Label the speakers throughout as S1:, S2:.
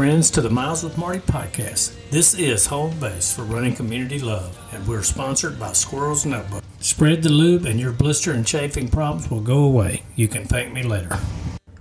S1: Friends, to the Miles with Marty podcast. This is home base for running community love, and we're sponsored by Squirrels Nut Butter. Spread the lube, and your blister and chafing problems will go away. You can thank me later.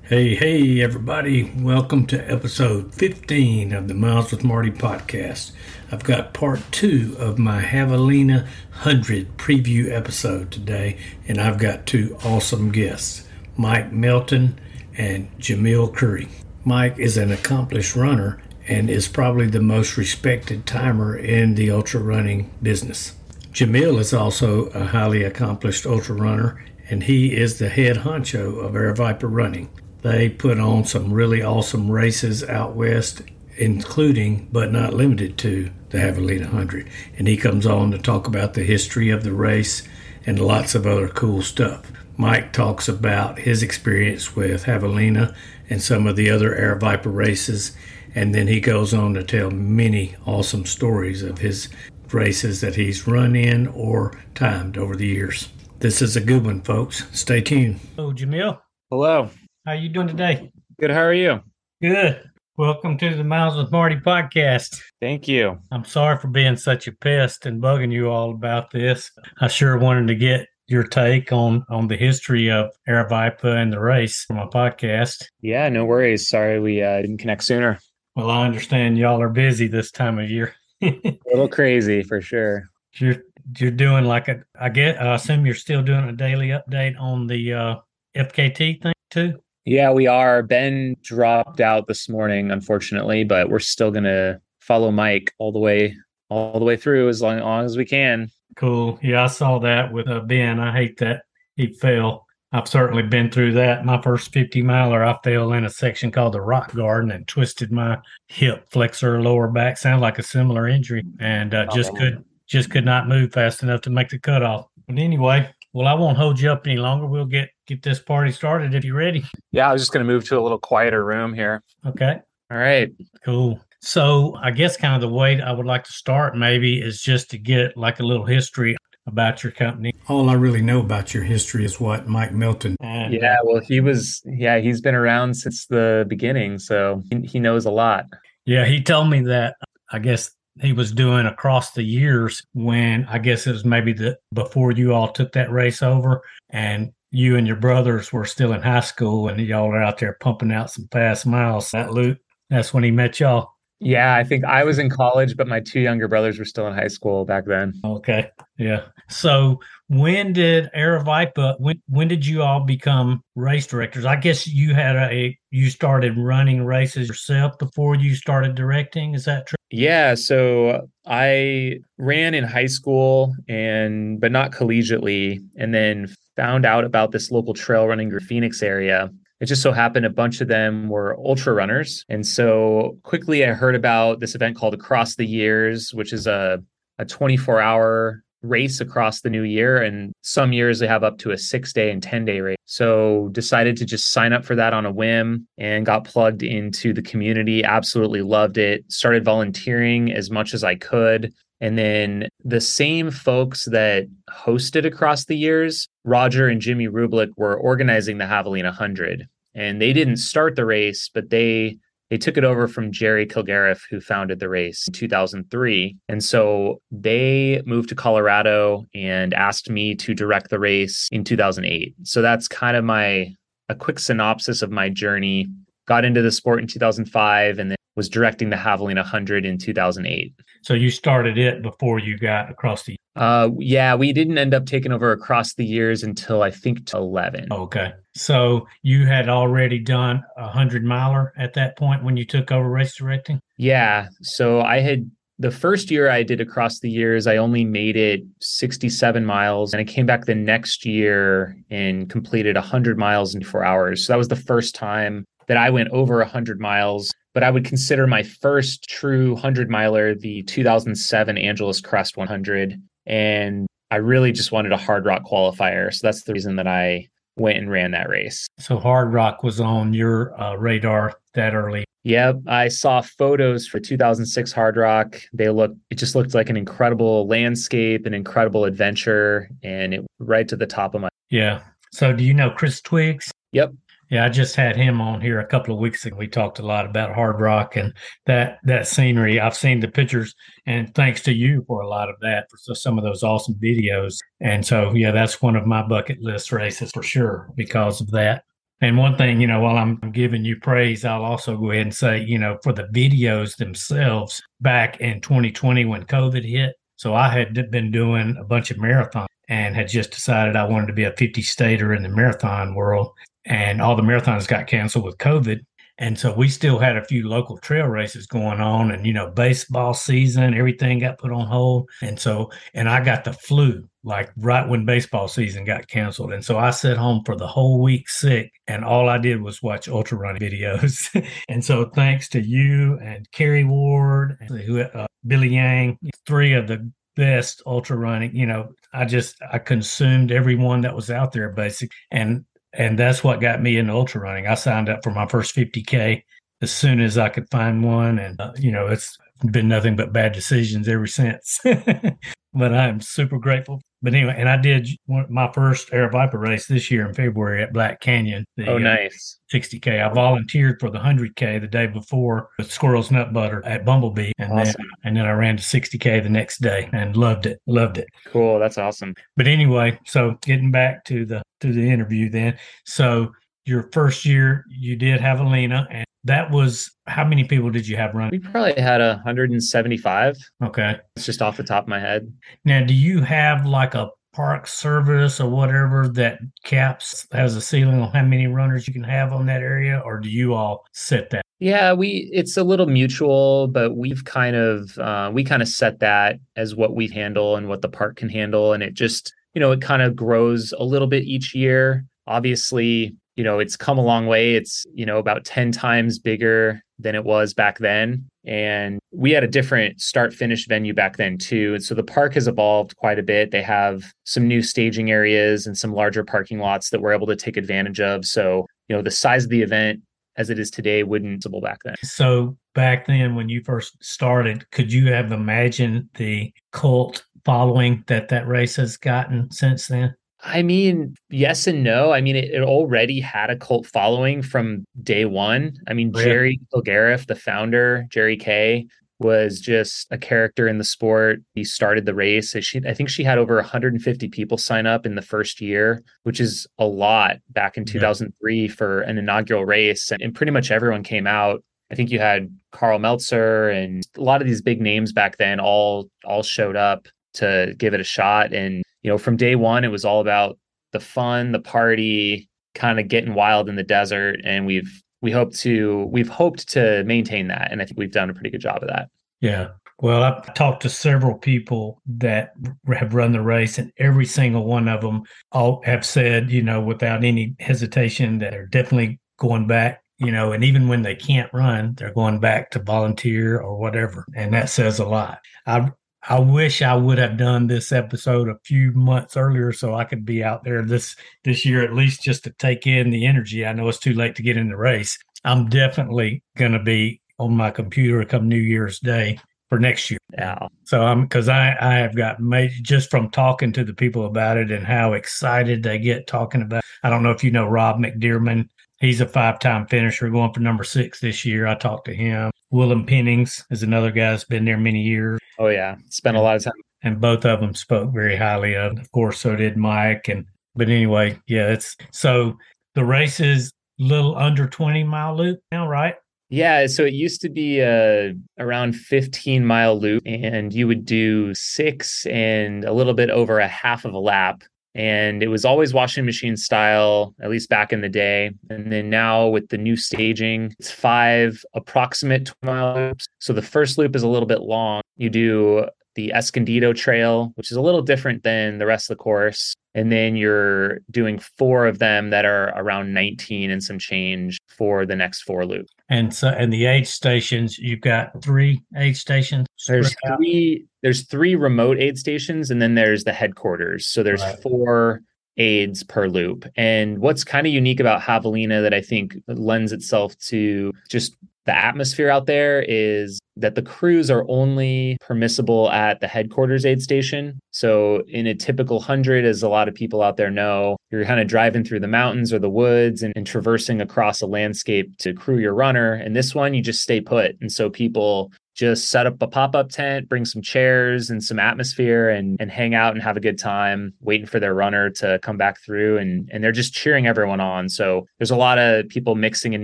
S1: Hey, hey, everybody. Welcome to episode 15 of the Miles with Marty podcast. I've got part two of my Javelina 100 preview episode today, and I've got two awesome guests Mike Melton and Jamil Coury. Mike is an accomplished runner and is probably the most respected timer in the ultra running business. Jamil is also a highly accomplished ultra runner and he is the head honcho of Aravaipa Running. They put on some really awesome races out west, including but not limited to the Javelina 100. And he comes on to talk about the history of the race and lots of other cool stuff. Mike talks about his experience with Javelina and some of the other Aravaipa races. And then he goes on to tell many awesome stories of his races that he's run in or timed over the years. This is a good one, folks. Stay tuned. Oh, Jamil.
S2: Hello.
S1: How you doing today?
S2: Good. How are you?
S1: Good. Welcome to the Miles with Marty podcast.
S2: Thank you.
S1: I'm sorry for being such a pest and bugging you all about this. I sure wanted to get your take on on the history of Aravaipa and the race for my podcast.
S2: Yeah, no worries. Sorry we uh, didn't connect sooner.
S1: Well, I understand y'all are busy this time of year.
S2: a little crazy for sure.
S1: You're you're doing like a I get I assume you're still doing a daily update on the uh, FKT thing too.
S2: Yeah, we are. Ben dropped out this morning, unfortunately, but we're still gonna follow Mike all the way all the way through as long, as, long as we can.
S1: Cool. Yeah, I saw that with uh, Ben. I hate that he fell. I've certainly been through that. My first 50 miler, I fell in a section called the rock garden and twisted my hip flexor lower back. Sounds like a similar injury, and uh, just could just could not move fast enough to make the cutoff. But anyway, well, I won't hold you up any longer. We'll get get this party started if you're ready.
S2: Yeah, I was just going to move to a little quieter room here.
S1: Okay.
S2: All right.
S1: Cool. So I guess kind of the way I would like to start maybe is just to get like a little history about your company. All I really know about your history is what Mike Melton.
S2: And, yeah, well, he was. Yeah, he's been around since the beginning, so he, he knows a lot.
S1: Yeah, he told me that. I guess he was doing across the years when I guess it was maybe the before you all took that race over and you and your brothers were still in high school and y'all are out there pumping out some fast miles. That loop, that's when he met y'all.
S2: Yeah, I think I was in college, but my two younger brothers were still in high school back then.
S1: Okay. Yeah. So when did Aravaipa when when did you all become race directors? I guess you had a you started running races yourself before you started directing. Is that true?
S2: Yeah, so I ran in high school and but not collegiately and then found out about this local trail running group Phoenix area it just so happened a bunch of them were ultra runners. And so quickly I heard about this event called Across the Years, which is a, a 24 hour race across the new year. And some years they have up to a six day and 10 day race. So decided to just sign up for that on a whim and got plugged into the community. Absolutely loved it. Started volunteering as much as I could. And then the same folks that hosted across the years, Roger and Jimmy Rublik were organizing the Javelina 100. And they didn't start the race, but they they took it over from Jerry Kilgariff, who founded the race in 2003. And so they moved to Colorado and asked me to direct the race in 2008. So that's kind of my a quick synopsis of my journey. Got into the sport in 2005 and then was directing the Javelina 100 in 2008.
S1: So you started it before you got across the.
S2: Uh, yeah, we didn't end up taking over across the years until I think 11.
S1: Okay, so you had already done a hundred miler at that point when you took over race directing.
S2: Yeah, so I had the first year I did across the years, I only made it 67 miles, and I came back the next year and completed 100 miles in four hours. So that was the first time that I went over 100 miles but I would consider my first true 100 miler the 2007 Angeles Crest 100. And I really just wanted a Hardrock qualifier. So that's the reason that I went and ran that race.
S1: So Hardrock was on your uh, radar that early.
S2: Yep, I saw photos for 2006 Hardrock. They look it just looked like an incredible landscape, an incredible adventure and it right to the top of my
S1: Yeah. So do you know Chris Twiggs?
S2: Yep.
S1: Yeah, I just had him on here a couple of weeks ago. We talked a lot about Hardrock and that that scenery. I've seen the pictures, and thanks to you for a lot of that for some of those awesome videos. And so, yeah, that's one of my bucket list races for sure because of that. And one thing, you know, while I'm giving you praise, I'll also go ahead and say, you know, for the videos themselves back in 2020 when COVID hit. So I had been doing a bunch of marathons and had just decided I wanted to be a 50 stater in the marathon world. And all the marathons got canceled with COVID. And so we still had a few local trail races going on and, you know, baseball season, everything got put on hold. And so, and I got the flu like right when baseball season got canceled. And so I sat home for the whole week sick and all I did was watch ultra running videos. and so thanks to you and Kerry Ward and uh, Billy Yang, three of the best ultra running, you know, I just, I consumed everyone that was out there basically. And and that's what got me into ultra running. I signed up for my first 50k as soon as I could find one, and uh, you know it's been nothing but bad decisions ever since. but I'm super grateful. But anyway, and I did my first Aravaipa race this year in February at Black Canyon.
S2: The, oh, uh, nice.
S1: Uh, 60K. I volunteered for the 100K the day before with Squirrels Nut Butter at Bumblebee. And, awesome. then, and then I ran to 60K the next day and loved it. Loved it.
S2: Cool. That's awesome.
S1: But anyway, so getting back to the to the interview then. So your first year you did Javelina and that was how many people did you have run?
S2: We probably had a 175.
S1: Okay.
S2: It's just off the top of my head.
S1: Now, do you have like a park service or whatever that caps has a ceiling on how many runners you can have on that area or do you all set that
S2: yeah we it's a little mutual but we've kind of uh, we kind of set that as what we handle and what the park can handle and it just you know it kind of grows a little bit each year obviously you know it's come a long way. It's you know about 10 times bigger than it was back then. And we had a different start finish venue back then too. And so the park has evolved quite a bit. They have some new staging areas and some larger parking lots that we're able to take advantage of. So you know the size of the event as it is today wouldn't possible back then.
S1: So back then when you first started could you have imagined the cult following that that race has gotten since then
S2: I mean, yes and no. I mean, it, it, already had a cult following from day one. I mean, oh, Jerry Kilgariff, the founder, Jerry K, was just a character in the sport. He started the race. She, I think she had over 150 people sign up in the first year, which is a lot back in 2003 yeah. for an inaugural race. And, and pretty much everyone came out. I think you had Karl Meltzer and a lot of these big names back then all all showed up to give it a shot. And you know, from day one, it was all about the fun, the party, kind of getting wild in the desert. And we've we hope to we've hoped to maintain that. And I think we've done a pretty good job of that.
S1: Yeah. Well, I've talked to several people that have run the race, and every single one of them all have said, you know, without any hesitation, that they're definitely going back you know, and even when they can't run, they're going back to volunteer or whatever. And that says a lot. I I wish I would have done this episode a few months earlier so I could be out there this this year at least just to take in the energy. I know it's too late to get in the race. I'm definitely going to be on my computer come New Year's Day for next year.
S2: Yeah.
S1: So I'm because I I have got made just from talking to the people about it and how excited they get talking about. I don't know if you know Rob McDearman. He's a five-time finisher, going for number six this year. I talked to him. Willem Pennings is another guy that's been there many years.
S2: Oh yeah, spent a lot of time.
S1: And both of them spoke very highly of. Of course, so did Mike. And but anyway, yeah, it's so the race is little under 20 mile loop now, right?
S2: Yeah, so it used to be a uh, around 15 mile loop, and you would do six and a little bit over a half of a lap and it was always washing machine style at least back in the day. And then now with the new staging it's five approximate mile loops. So the first loop is a little bit long. You do the escondido trail which is a little different than the rest of the course and then you're doing four of them that are around 19 and some change for the next four loops
S1: and so and the aid stations you've got three aid stations
S2: there's three there's three remote aid stations and then there's the headquarters. So there's right. four aids per loop and what's kind of unique about javelina that i think lends itself to just the atmosphere out there is that the crews are only permissible at the headquarters aid station. So, in a typical 100, as a lot of people out there know, you're kind of driving through the mountains or the woods and, and, traversing across a landscape to crew your runner. And this one, you just stay put. And so, people just set up a pop-up tent, bring some chairs and some atmosphere and and hang out and have a good time waiting for their runner to come back through and and they're just cheering everyone on. So there's a lot of people mixing and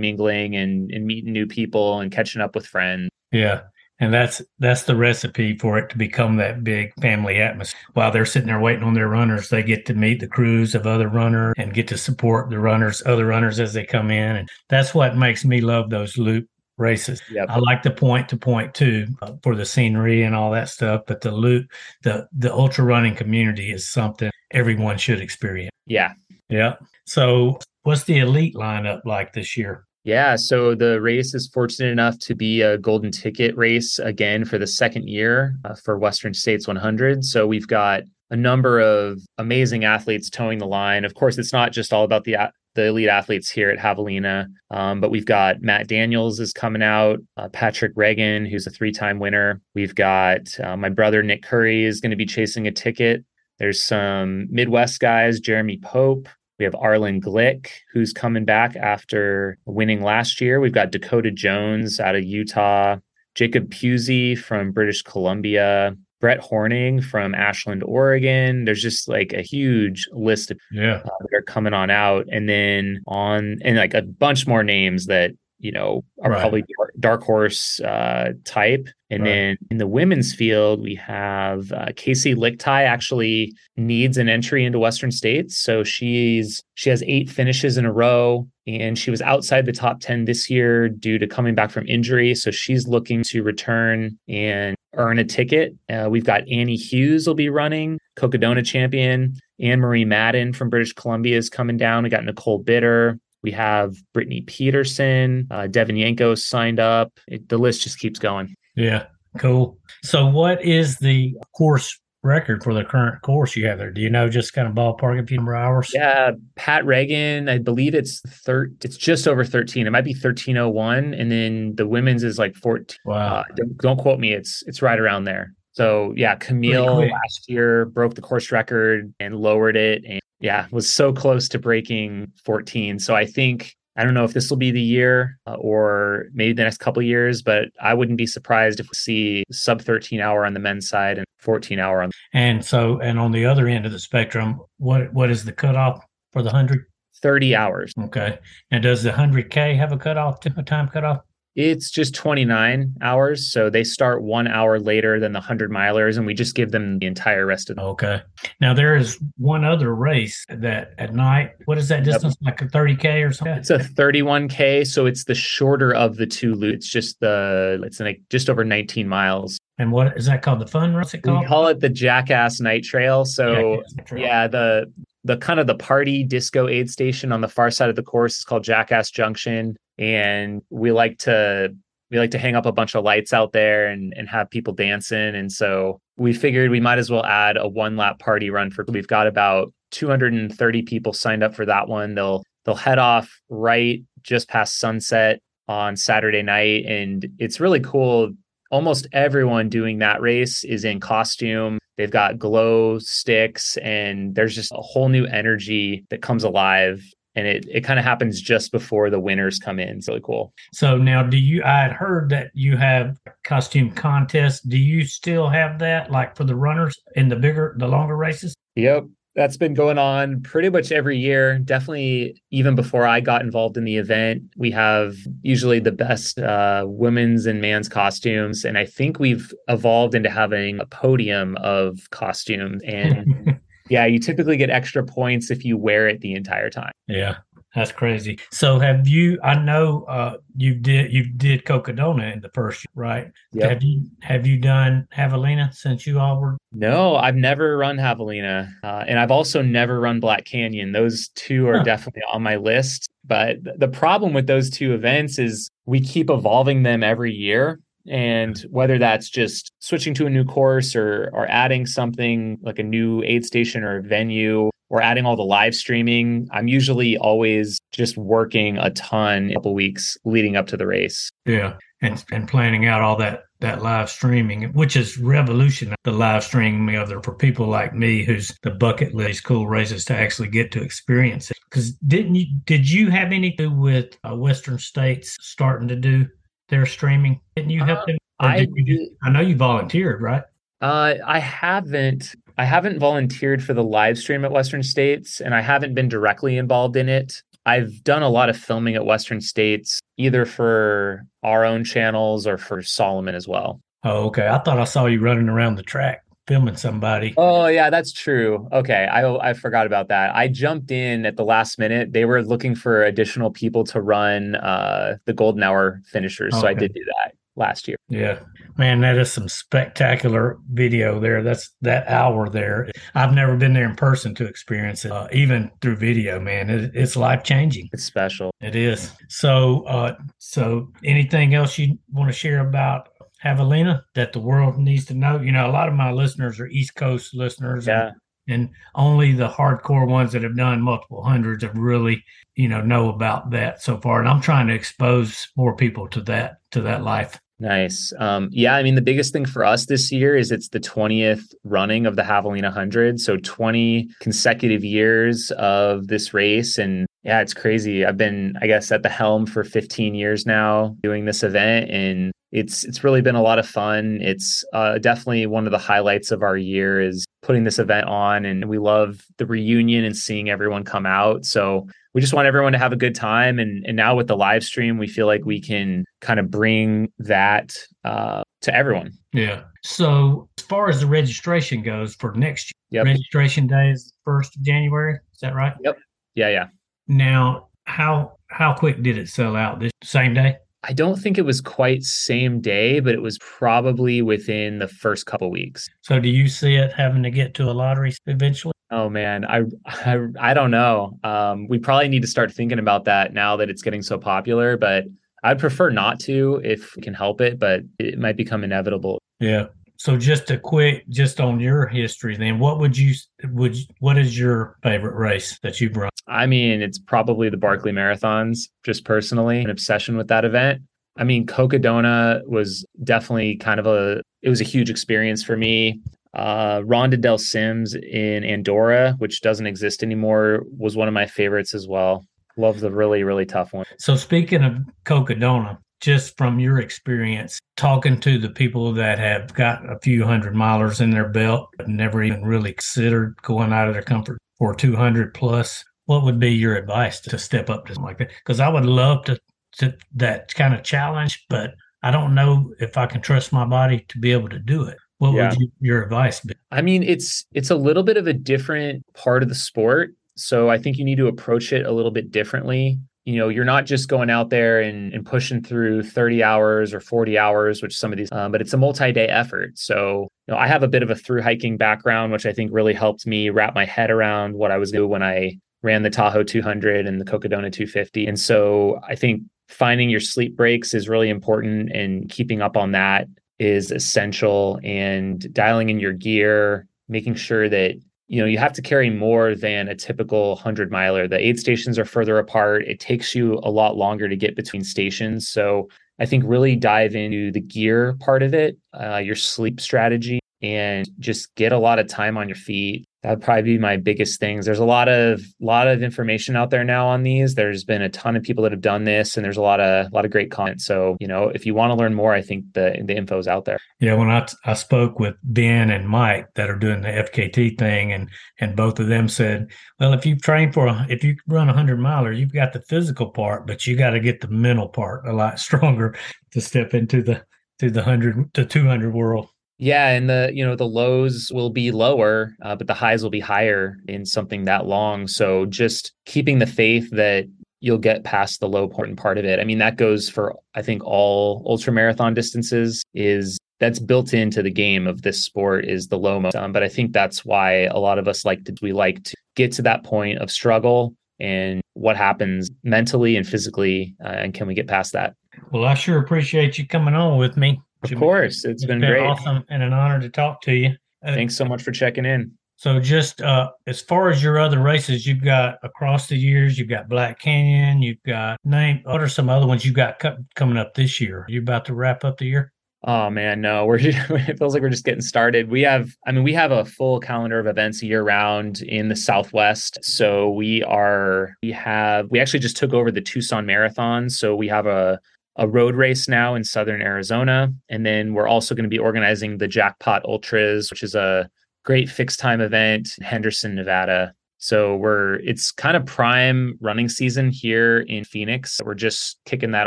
S2: mingling and and meeting new people and catching up with friends.
S1: Yeah. And that's that's the recipe for it to become that big family atmosphere. While they're sitting there waiting on their runners, they get to meet the crews of other runners and get to support the runners, other runners as they come in. And that's what makes me love those loop races. Yep. I like the point to point too uh, for the scenery and all that stuff. But the loop, the the ultra running community is something everyone should experience.
S2: Yeah,
S1: yeah. So, what's the elite lineup like this year?
S2: Yeah, so the race is fortunate enough to be a golden ticket race again for the second year uh, for Western States 100. So we've got a number of amazing athletes towing the line. Of course, it's not just all about the the elite athletes here at Javelina. Um, but we've got Matt Daniels is coming out, uh, Patrick Reagan, who's a three time winner. We've got uh, my brother Nick Coury is going to be chasing a ticket. There's some Midwest guys, Jeremy Pope. We have Arlen Glick, who's coming back after winning last year. We've got Dakota Jones out of Utah, Jacob Puzey from British Columbia, Brett Hornig from Ashland, Oregon. There's just like a huge list of
S1: yeah
S2: uh, that are coming on out, and then on and like a bunch more names that you know are right. probably dark, dark horse uh, type. And right. then in the women's field, we have uh, Kaci Lickteig actually needs an entry into Western States, so she's she has eight finishes in a row, and she was outside the top ten this year due to coming back from injury. So she's looking to return and earn a ticket. Uh, we've got Annie Hughes will be running, Cocodona champion. Anne Marie Madden from British Columbia is coming down. We got Nicole Bitter. We have Brittany Peterson. Uh, Devin Yanko signed up. It, the list just keeps going.
S1: Yeah, cool. So, what is the course record for the current course you have there? Do you know just kind of ballpark a few more hours?
S2: Yeah, Pat Reagan, I believe it's thir- it's just over 13. It might be 1301 and then the women's is like 14.
S1: Wow. Uh,
S2: don't, don't, quote me, it's it's right around there. So, yeah, Camille last year broke the course record and lowered it and yeah, was so close to breaking 14. So, I think I don't know if this will be the year uh, or maybe the next couple years, but I wouldn't be surprised if we see sub 13 hour on the men's side and 14 hour on.
S1: And so, and on the other end of the spectrum, what what is the cutoff for the hundred?
S2: 30 hours.
S1: Okay. And does the 100K have a cutoff, a time cutoff?
S2: It's just 29 hours. So they start one hour later than the 100 milers, and we just give them the entire rest of the.
S1: Okay. Now, there is one other race that at night, what is that distance? Yep. Like a 30K or something?
S2: It's a 31K. So it's the shorter of the two loops. It's just the, it's like just over 19 miles.
S1: And what is that called? The fun run? What's it called?
S2: We call it the Jackass Night Trail. So, Trail. yeah, the the kind of the party disco aid station on the far side of the course is called Jackass Junction and we like to we like to hang up a bunch of lights out there and and have people dancing. And so we figured we might as well add a one lap party run for we've got about 230 people signed up for that one. They'll they'll head off right just past sunset on Saturday night. And it's really cool. Almost everyone doing that race is in costume. They've got glow sticks and there's just a whole new energy that comes alive and it it kind of happens just before the winners come in. It's really cool.
S1: So now, do you? I had heard that you have costume contests. Do you still have that, like for the runners in the bigger, the longer races?
S2: Yep. That's been going on pretty much every year. Definitely, even before I got involved in the event, we have usually the best uh, women's and man's costumes. And I think we've evolved into having a podium of costumes. And Yeah, you typically get extra points if you wear it the entire time.
S1: Yeah. That's crazy. So have you I know uh you did you did Cocodona in the first right?
S2: Yep.
S1: Have you have you done Javelina since you all were
S2: No, I've never run Javelina. Uh, and I've also never run Black Canyon. Those two are huh. definitely on my list. But the problem with those two events is we keep evolving them every year and whether that's just switching to a new course or or adding something like a new aid station or a venue or adding all the live streaming. I'm usually always just working a ton a couple weeks leading up to the race.
S1: Yeah. And and planning out all that that live streaming, which is revolutionary. The live streaming of there for people like me, who's the bucket list cool races to actually get to experience it. Because didn't you? Did you have anything with uh, Western states starting to do their streaming? Didn't you help uh, them?
S2: I
S1: just, I know you volunteered, right?
S2: Uh, I haven't. I haven't volunteered for the live stream at Western States, and I haven't been directly involved in it. I've done a lot of filming at Western States, either for our own channels or for Salomon as well.
S1: Oh, okay. I thought I saw you running around the track filming somebody.
S2: Oh yeah, that's true. Okay, I I forgot about that. I jumped in at the last minute. They were looking for additional people to run uh, the Golden Hour finishers, okay. so I did do that last year.
S1: Yeah. Man, that is some spectacular video there. That's that hour there. I've never been there in person to experience it, uh, even through video. Man, it, it's life changing.
S2: It's special.
S1: It is. So, uh, so anything else you want to share about Javelina that the world needs to know? You know, a lot of my listeners are East Coast listeners.
S2: Yeah.
S1: And, and only the hardcore ones that have done multiple hundreds have really you know know about that so far and i'm trying to expose more people to that to that life
S2: Nice. Um, yeah, I mean, the biggest thing for us this year is it's the 20th running of the Javelina 100. So 20 consecutive years of this race. And yeah, it's crazy. I've been, I guess, at the helm for 15 years now doing this event. And it's it's really been a lot of fun. It's uh, definitely one of the highlights of our year is putting this event on, and we love the reunion and seeing everyone come out. So we just want everyone to have a good time, and and now with the live stream, we feel like we can kind of bring that uh, to everyone.
S1: Yeah. So as far as the registration goes for next year, yep. registration day is first of January. Is that right?
S2: Yep. Yeah. Yeah.
S1: Now, how how quick did it sell out? This same day?
S2: I don't think it was quite same day, but it was probably within the first couple weeks.
S1: So do you see it having to get to a lottery eventually?
S2: Oh man, I I, I don't know. Um, we probably need to start thinking about that now that it's getting so popular, but I'd prefer not to if we can help it, but it might become inevitable.
S1: Yeah. So just a quick, just on your history, then what would you would what is your favorite race that you've run?
S2: I mean, it's probably the Barkley Marathons. Just personally, an obsession with that event. I mean, Cocodona was definitely kind of a it was a huge experience for me. Uh, Ronda dels Cims in Andorra, which doesn't exist anymore, was one of my favorites as well. Love the really really tough one.
S1: So speaking of Cocodona, just from your experience talking to the people that have got a few hundred milers in their belt but never even really considered going out of their comfort for 200 plus what would be your advice to step up to something like that? Because i would love to, to that kind of challenge but i don't know if i can trust my body to be able to do it. What yeah. would you, your advice be?
S2: I mean it's it's a little bit of a different part of the sport so i think you need to approach it a little bit differently you know you're not just going out there and, and pushing through 30 hours or 40 hours which some of these um, but it's a multi-day effort. So you know i have a bit of a through hiking background which i think really helped me wrap my head around what i was doing when i ran the tahoe 200 and the cocodona 250 and so i think finding your sleep breaks is really important and keeping up on that is essential and dialing in your gear making sure that you know you have to carry more than a typical 100 miler. The aid stations are further apart. It takes you a lot longer to get between stations. So i think really dive into the gear part of it uh, your sleep strategy and just get a lot of time on your feet that'd probably be my biggest things. There's a lot of lot of information out there now on these. There's been a ton of people that have done this and there's a lot of a lot of great content. So you know if you want to learn more i think the the info is out there.
S1: Yeah when i i spoke with ben and mike that are doing the fkt thing and and both of them said well if you train for a, if you run a 100 miler you've got the physical part but you got to get the mental part a lot stronger to step into the to the 100 to 200 world
S2: yeah, and the you know the lows will be lower, uh, but the highs will be higher in something that long. So just keeping the faith that you'll get past the low important part of it. I mean, that goes for I think all ultra marathon distances. Is that's built into the game of this sport is the low um, but I think that's why a lot of us like to we like to get to that point of struggle and what happens mentally and physically, uh, and can we get past that?
S1: Well, I sure appreciate you coming on with me.
S2: Of course, it's, it's been,
S1: been,
S2: great,
S1: awesome, and an honor to talk to you.
S2: Uh, Thanks so much for checking in.
S1: So just uh, as far as your other races, you've got across the years, you've got Black Canyon, you've got name. What are some other ones you've got coming up this year? Are you about to wrap up the year?
S2: Oh man, no, we're it feels like we're just getting started. We have I mean, we have a full calendar of events year round in the Southwest. So we are we have we actually just took over the Tucson Marathon. So we have a a road race now in southern Arizona. And then we're also going to be organizing the Jackpot Ultras, which is a great fixed time event in Henderson, Nevada. So we're it's kind of prime running season here in Phoenix. We're just kicking that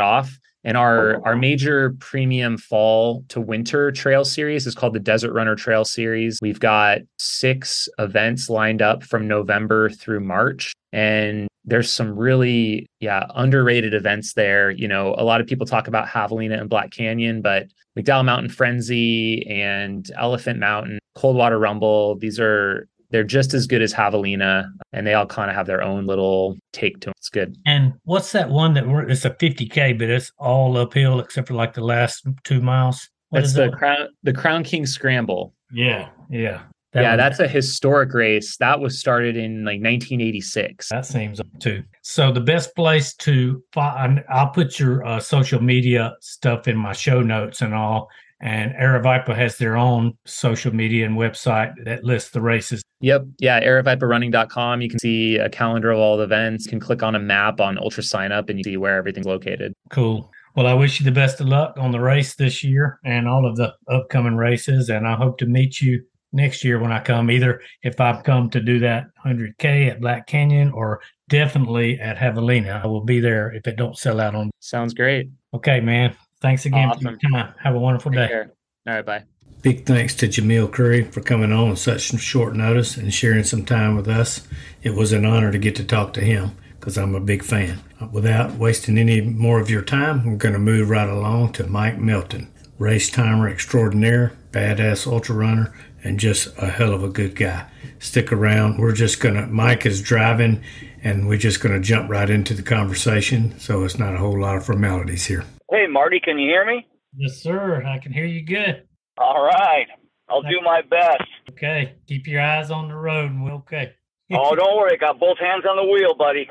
S2: off. And our oh, our major premium fall to winter trail series is called the Desert Runner Trail Series. We've got six events lined up from November through March. And there's some really yeah underrated events there. You know a lot of people talk about javelina and black canyon but mcdowell mountain frenzy and elephant mountain coldwater rumble these are they're just as good as javelina and they all kind of have their own little take to it it's good.
S1: And what's that one that we're it's a 50k but it's all uphill except for like the last two miles?
S2: What that's the that? crown the crown king scramble.
S1: Yeah yeah
S2: that yeah, that's a historic race. That was started in like 1986.
S1: That seems too. So the best place to find, I'll put your uh, social media stuff in my show notes and all. And Aravaipa has their own social media and website that lists the races.
S2: Yep. Yeah. AravaipaRunning.com. You can see a calendar of all the events. You can click on a map on Ultra Sign Up and you see where everything's located.
S1: Cool. Well, I wish you the best of luck on the race this year and all of the upcoming races. And I hope to meet you next year when I come, either if I've come to do that 100K at Black Canyon or definitely at Javelina. I will be there if it don't sell out on.
S2: Sounds great.
S1: Okay, man. Thanks again awesome. for your time. Have a wonderful Take day.
S2: Care. All right, bye.
S1: Big thanks to Jamil Coury for coming on with such short notice and sharing some time with us. It was an honor to get to talk to him because I'm a big fan. Without wasting any more of your time, we're going to move right along to Mike Melton, race timer extraordinaire, badass ultra runner, and just a hell of a good guy. Stick around. We're just going to, Mike is driving, and we're just going to jump right into the conversation. So it's not a whole lot of formalities here.
S3: Hey, Marty, can you hear me?
S1: Yes, sir. I can hear you good.
S3: All right. I'll do my best.
S1: Okay. Keep your eyes on the road and we're okay.
S3: oh, don't worry. Got both hands on the wheel, buddy.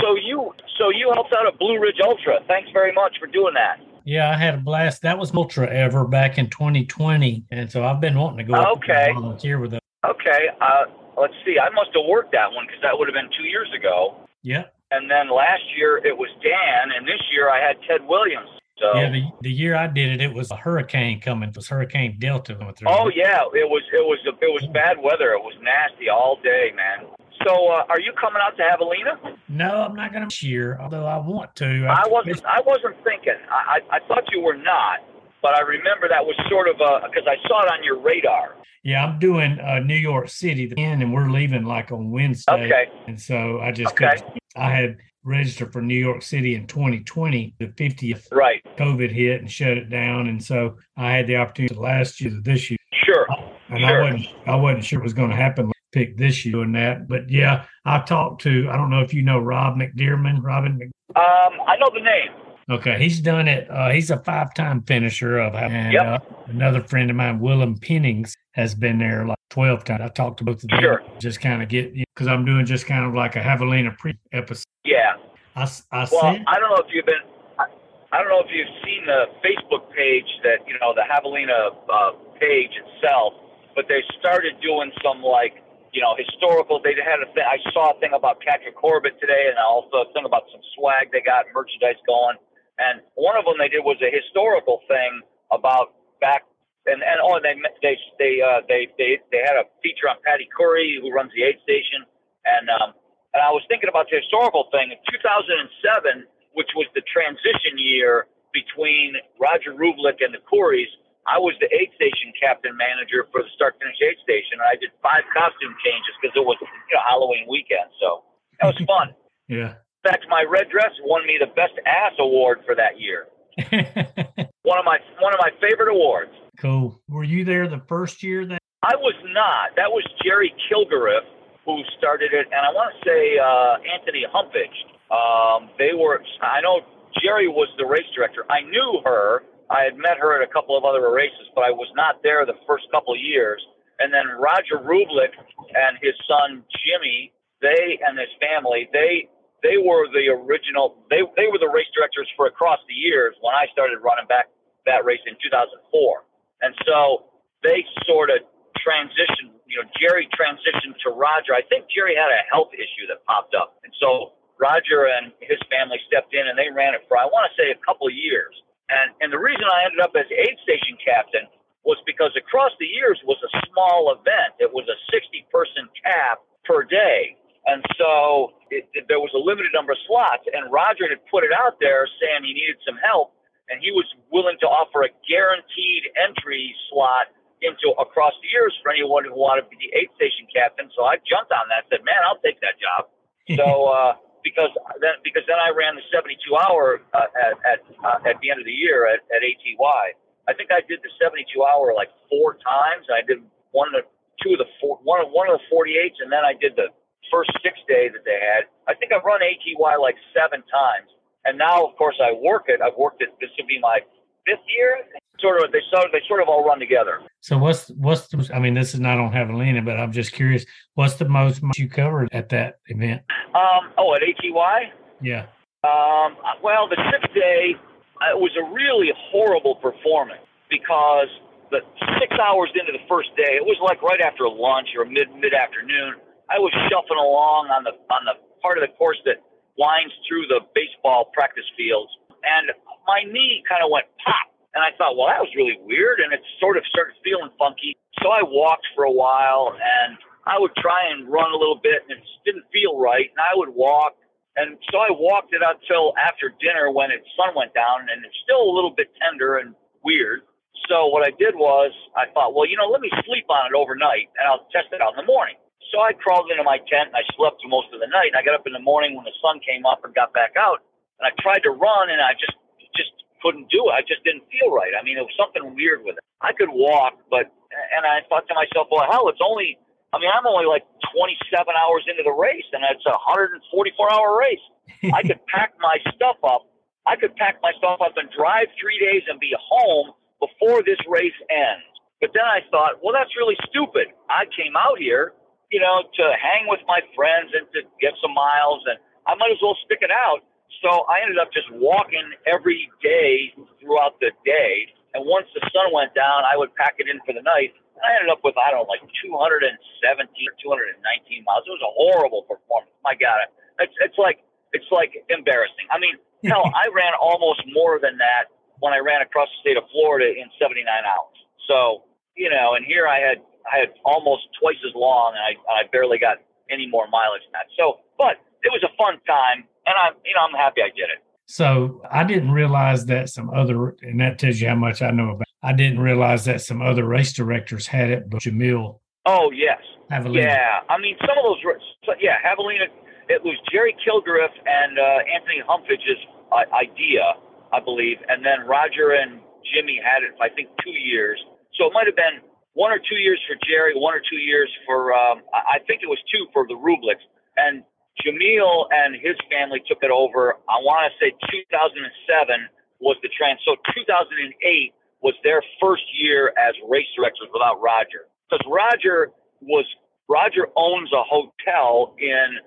S3: So you so you helped out at Blue Ridge Ultra. Thanks very much for doing that.
S1: Yeah, I had a blast. That was Ultra Ever back in 2020, and so I've been wanting to go
S3: okay.
S1: and volunteer with them.
S3: Okay, uh, let's see. I must have worked that one because that would have been two years ago.
S1: Yeah.
S3: And then last year it was Dan, and this year I had Ted Williams. So
S1: yeah, the, the year I did it, it was a hurricane coming. It was Hurricane Delta coming through.
S3: Oh yeah, it was it was it was bad weather. It was nasty all day, man. So, uh, are you coming out to Javelina?
S1: No, I'm not going to cheer. Although I want to.
S3: I, I wasn't. I wasn't thinking. I, I, I thought you were not, but I remember that was sort of a because I saw it on your radar.
S1: Yeah, I'm doing uh, New York City, and we're leaving like on Wednesday.
S3: Okay.
S1: And so I just okay. I had registered for New York City in 2020, the 50th
S3: right
S1: COVID hit and shut it down, and so I had the opportunity last year, this year.
S3: Sure.
S1: And
S3: sure.
S1: I wasn't I wasn't sure it was going to happen pick this year and that. But yeah, I talked to I don't know if you know Rob McDearman. Robin. Mc...
S3: Um, I know the name.
S1: Okay, he's done it. Uh, he's a five-time finisher of, and
S3: yep.
S1: uh, another friend of mine, Willem Pennings, has been there like twelve times. I talked to both of them.
S3: Sure.
S1: Just kind of get because I'm doing just kind of like a Javelina pre episode.
S3: Yeah.
S1: I, I
S3: well,
S1: sent,
S3: I don't know if you've been. I don't know if you've seen the Facebook page that you know the Javelina uh, page itself, but they started doing some like you know, historical. They had a thing. I saw a thing about Patrick Corbett today, and also a thing about some swag they got, merchandise going. And one of them they did was a historical thing about back. And and oh, they they they uh, they they they had a feature on Patty Coury, who runs the aid station, and um, and I was thinking about the historical thing in 2007, which was the transition year between Roger Rublik and the Courys I was the aid station captain manager for the start finish aid station, and I did five costume changes because it was you know Halloween weekend. So that was fun.
S1: yeah.
S3: In fact, my red dress won me the best ass award for that year. one of my one of my favorite awards.
S1: Cool. Were you there the first year that?
S3: I was not. That was Jerry Kilgariff who started it, and I want to say uh, Anthony Humpage. Um, they were. I know Jerry was the race director. I knew her I had met her at a couple of other races, but I was not there the first couple of years. and then Roger Rublik and his son Jimmy, they and his family, they they were the original. They they were the race directors for across the years when I started running back that race in 2004, and so they sort of transitioned. You know, Jerry transitioned to Roger. I think Jerry had a health issue that popped up, and so Roger and his family stepped in and they ran it for I want to say a couple of years. And and the reason I ended up as aid station captain was because across the years was a small event. It was a 60 person cap per day. And so it, it, there was a limited number of slots. And Roger had put it out there saying he needed some help. And he was willing to offer a guaranteed entry slot into across the years for anyone who wanted to be the aid station captain. So I jumped on that. Said, "Man, I'll take that job." so uh, because then because then I ran the 72 hour uh, at at, uh, at the end of the year at, at ATY. I think I did the 72 hour like four times. I did one of the two of the four, one of one of the 48s, and then I did the first six day that they had. I think I've run ATY like seven times, and now of course I work it. I've worked it. This would be my fifth year. Sort of, they sort of, they sort of all run together.
S1: So what's what's the, I mean, this is not on Javelina, but I'm just curious. What's the most you covered at that event?
S3: Um, oh, at ATY.
S1: Yeah.
S3: Um, well, the sixth day it was a really horrible performance because the six hours into the first day, it was like right after lunch or mid mid afternoon. I was shuffling along on the on the part of the course that winds through the baseball practice fields, and my knee kind of went pop. And I thought, well, that was really weird, and it sort of started feeling funky. So I walked for a while, and I would try and run a little bit, and it didn't feel right. And I would walk, and so I walked it until after dinner when the sun went down and it's still a little bit tender and weird. So what I did was I thought, well, you know, let me sleep on it overnight and I'll test it out in the morning. So I crawled into my tent and I slept through most of the night. And I got up in the morning when the sun came up and got back out and I tried to run and I just just couldn't do it. I just didn't feel right. I mean, it was something weird with it. I could walk, but and I thought to myself, well, hell, it's only I mean, I'm only like 27 hours into the race, and it's a 144 hour race. I could pack my stuff up. I could pack my stuff up and drive three days and be home before this race ends. But then I thought, well, that's really stupid. I came out here, you know, to hang with my friends and to get some miles, and I might as well stick it out. So I ended up just walking every day throughout the day. And once the sun went down, I would pack it in for the night I ended up with I don't know like 217 or 219 miles. It was a horrible performance. My God, it's it's like it's like embarrassing. I mean, hell, I ran almost more than that when I ran across the state of Florida in 79 hours. So you know, and here I had I had almost twice as long, and I I barely got any more mileage than that. So, but it was a fun time, and I'm you know I'm happy I did it.
S1: So I didn't realize that some other, and that tells you how much I know about. I didn't realize that some other race directors had it, but Jamil.
S3: Oh yes, Javelina. yeah. I mean, some of those, yeah, Javelina. It was Jerry Kilgariff and uh, Anthony Humphage's uh, idea, I believe, and then Roger and Jimmy had it. I think two years. So it might have been one or two years for Jerry, one or two years for. Um, I think it was two for the Rubliks, and Jamil and his family took it over. I want to say 2007 was the trend. So 2008 was their first year as race directors without Roger. Because Roger was Roger owns a hotel in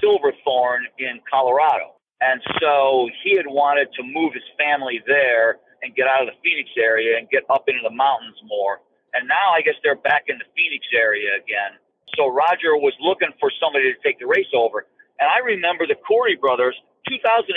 S3: Silverthorne in Colorado. And so he had wanted to move his family there and get out of the Phoenix area and get up into the mountains more. And now I guess they're back in the Phoenix area again. So Roger was looking for somebody to take the race over. And I remember the Coury brothers, 2004,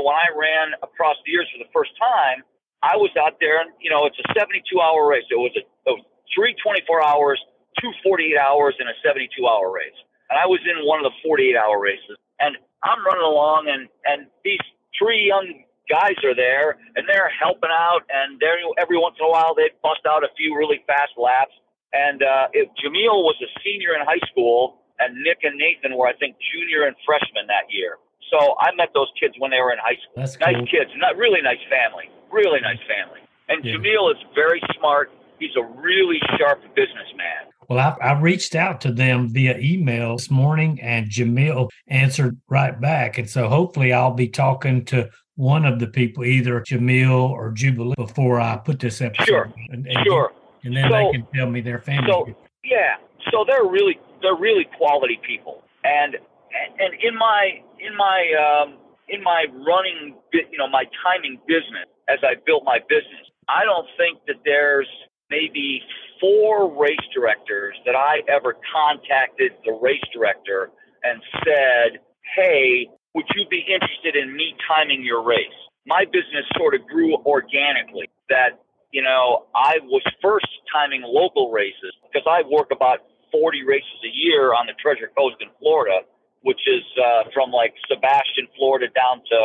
S3: when I ran across the years for the first time, I was out there, and you know, it's a 72 hour race. It was, a, it three 24 hours, two 48 hours, and a 72 hour race. And I was in one of the 48 hour races. And I'm running along, and and these three young guys are there, and they're helping out. And they're every once in a while they bust out a few really fast laps. And uh, if Jamil was a senior in high school, and Nick and Nathan were, I think, junior and freshman that year. So I met those kids when they were in high school.
S1: That's
S3: nice
S1: cool.
S3: kids, not really nice family, really nice family. And
S1: Yeah.
S3: Jamil is very smart. He's a really sharp businessman.
S1: Well, I, I reached out to them via email this morning, and Jamil answered right back. And so hopefully, I'll be talking to one of the people, either Jamil or Jubilee, before I put this episode.
S3: Sure.
S1: And, and,
S3: Sure.
S1: And then
S3: So-
S1: they can tell me their family.
S3: so- Yeah. So they're really they're really quality people, and and in my in my um, in my running, you know, my timing business as I built my business, I don't think that there's maybe four race directors that I ever contacted the race director and said, "Hey, would you be interested in me timing your race?" My business sort of grew organically. That you know, I was first timing local races because I work about 40 races a year on the Treasure Coast in Florida, which is uh, from like Sebastian, Florida, down to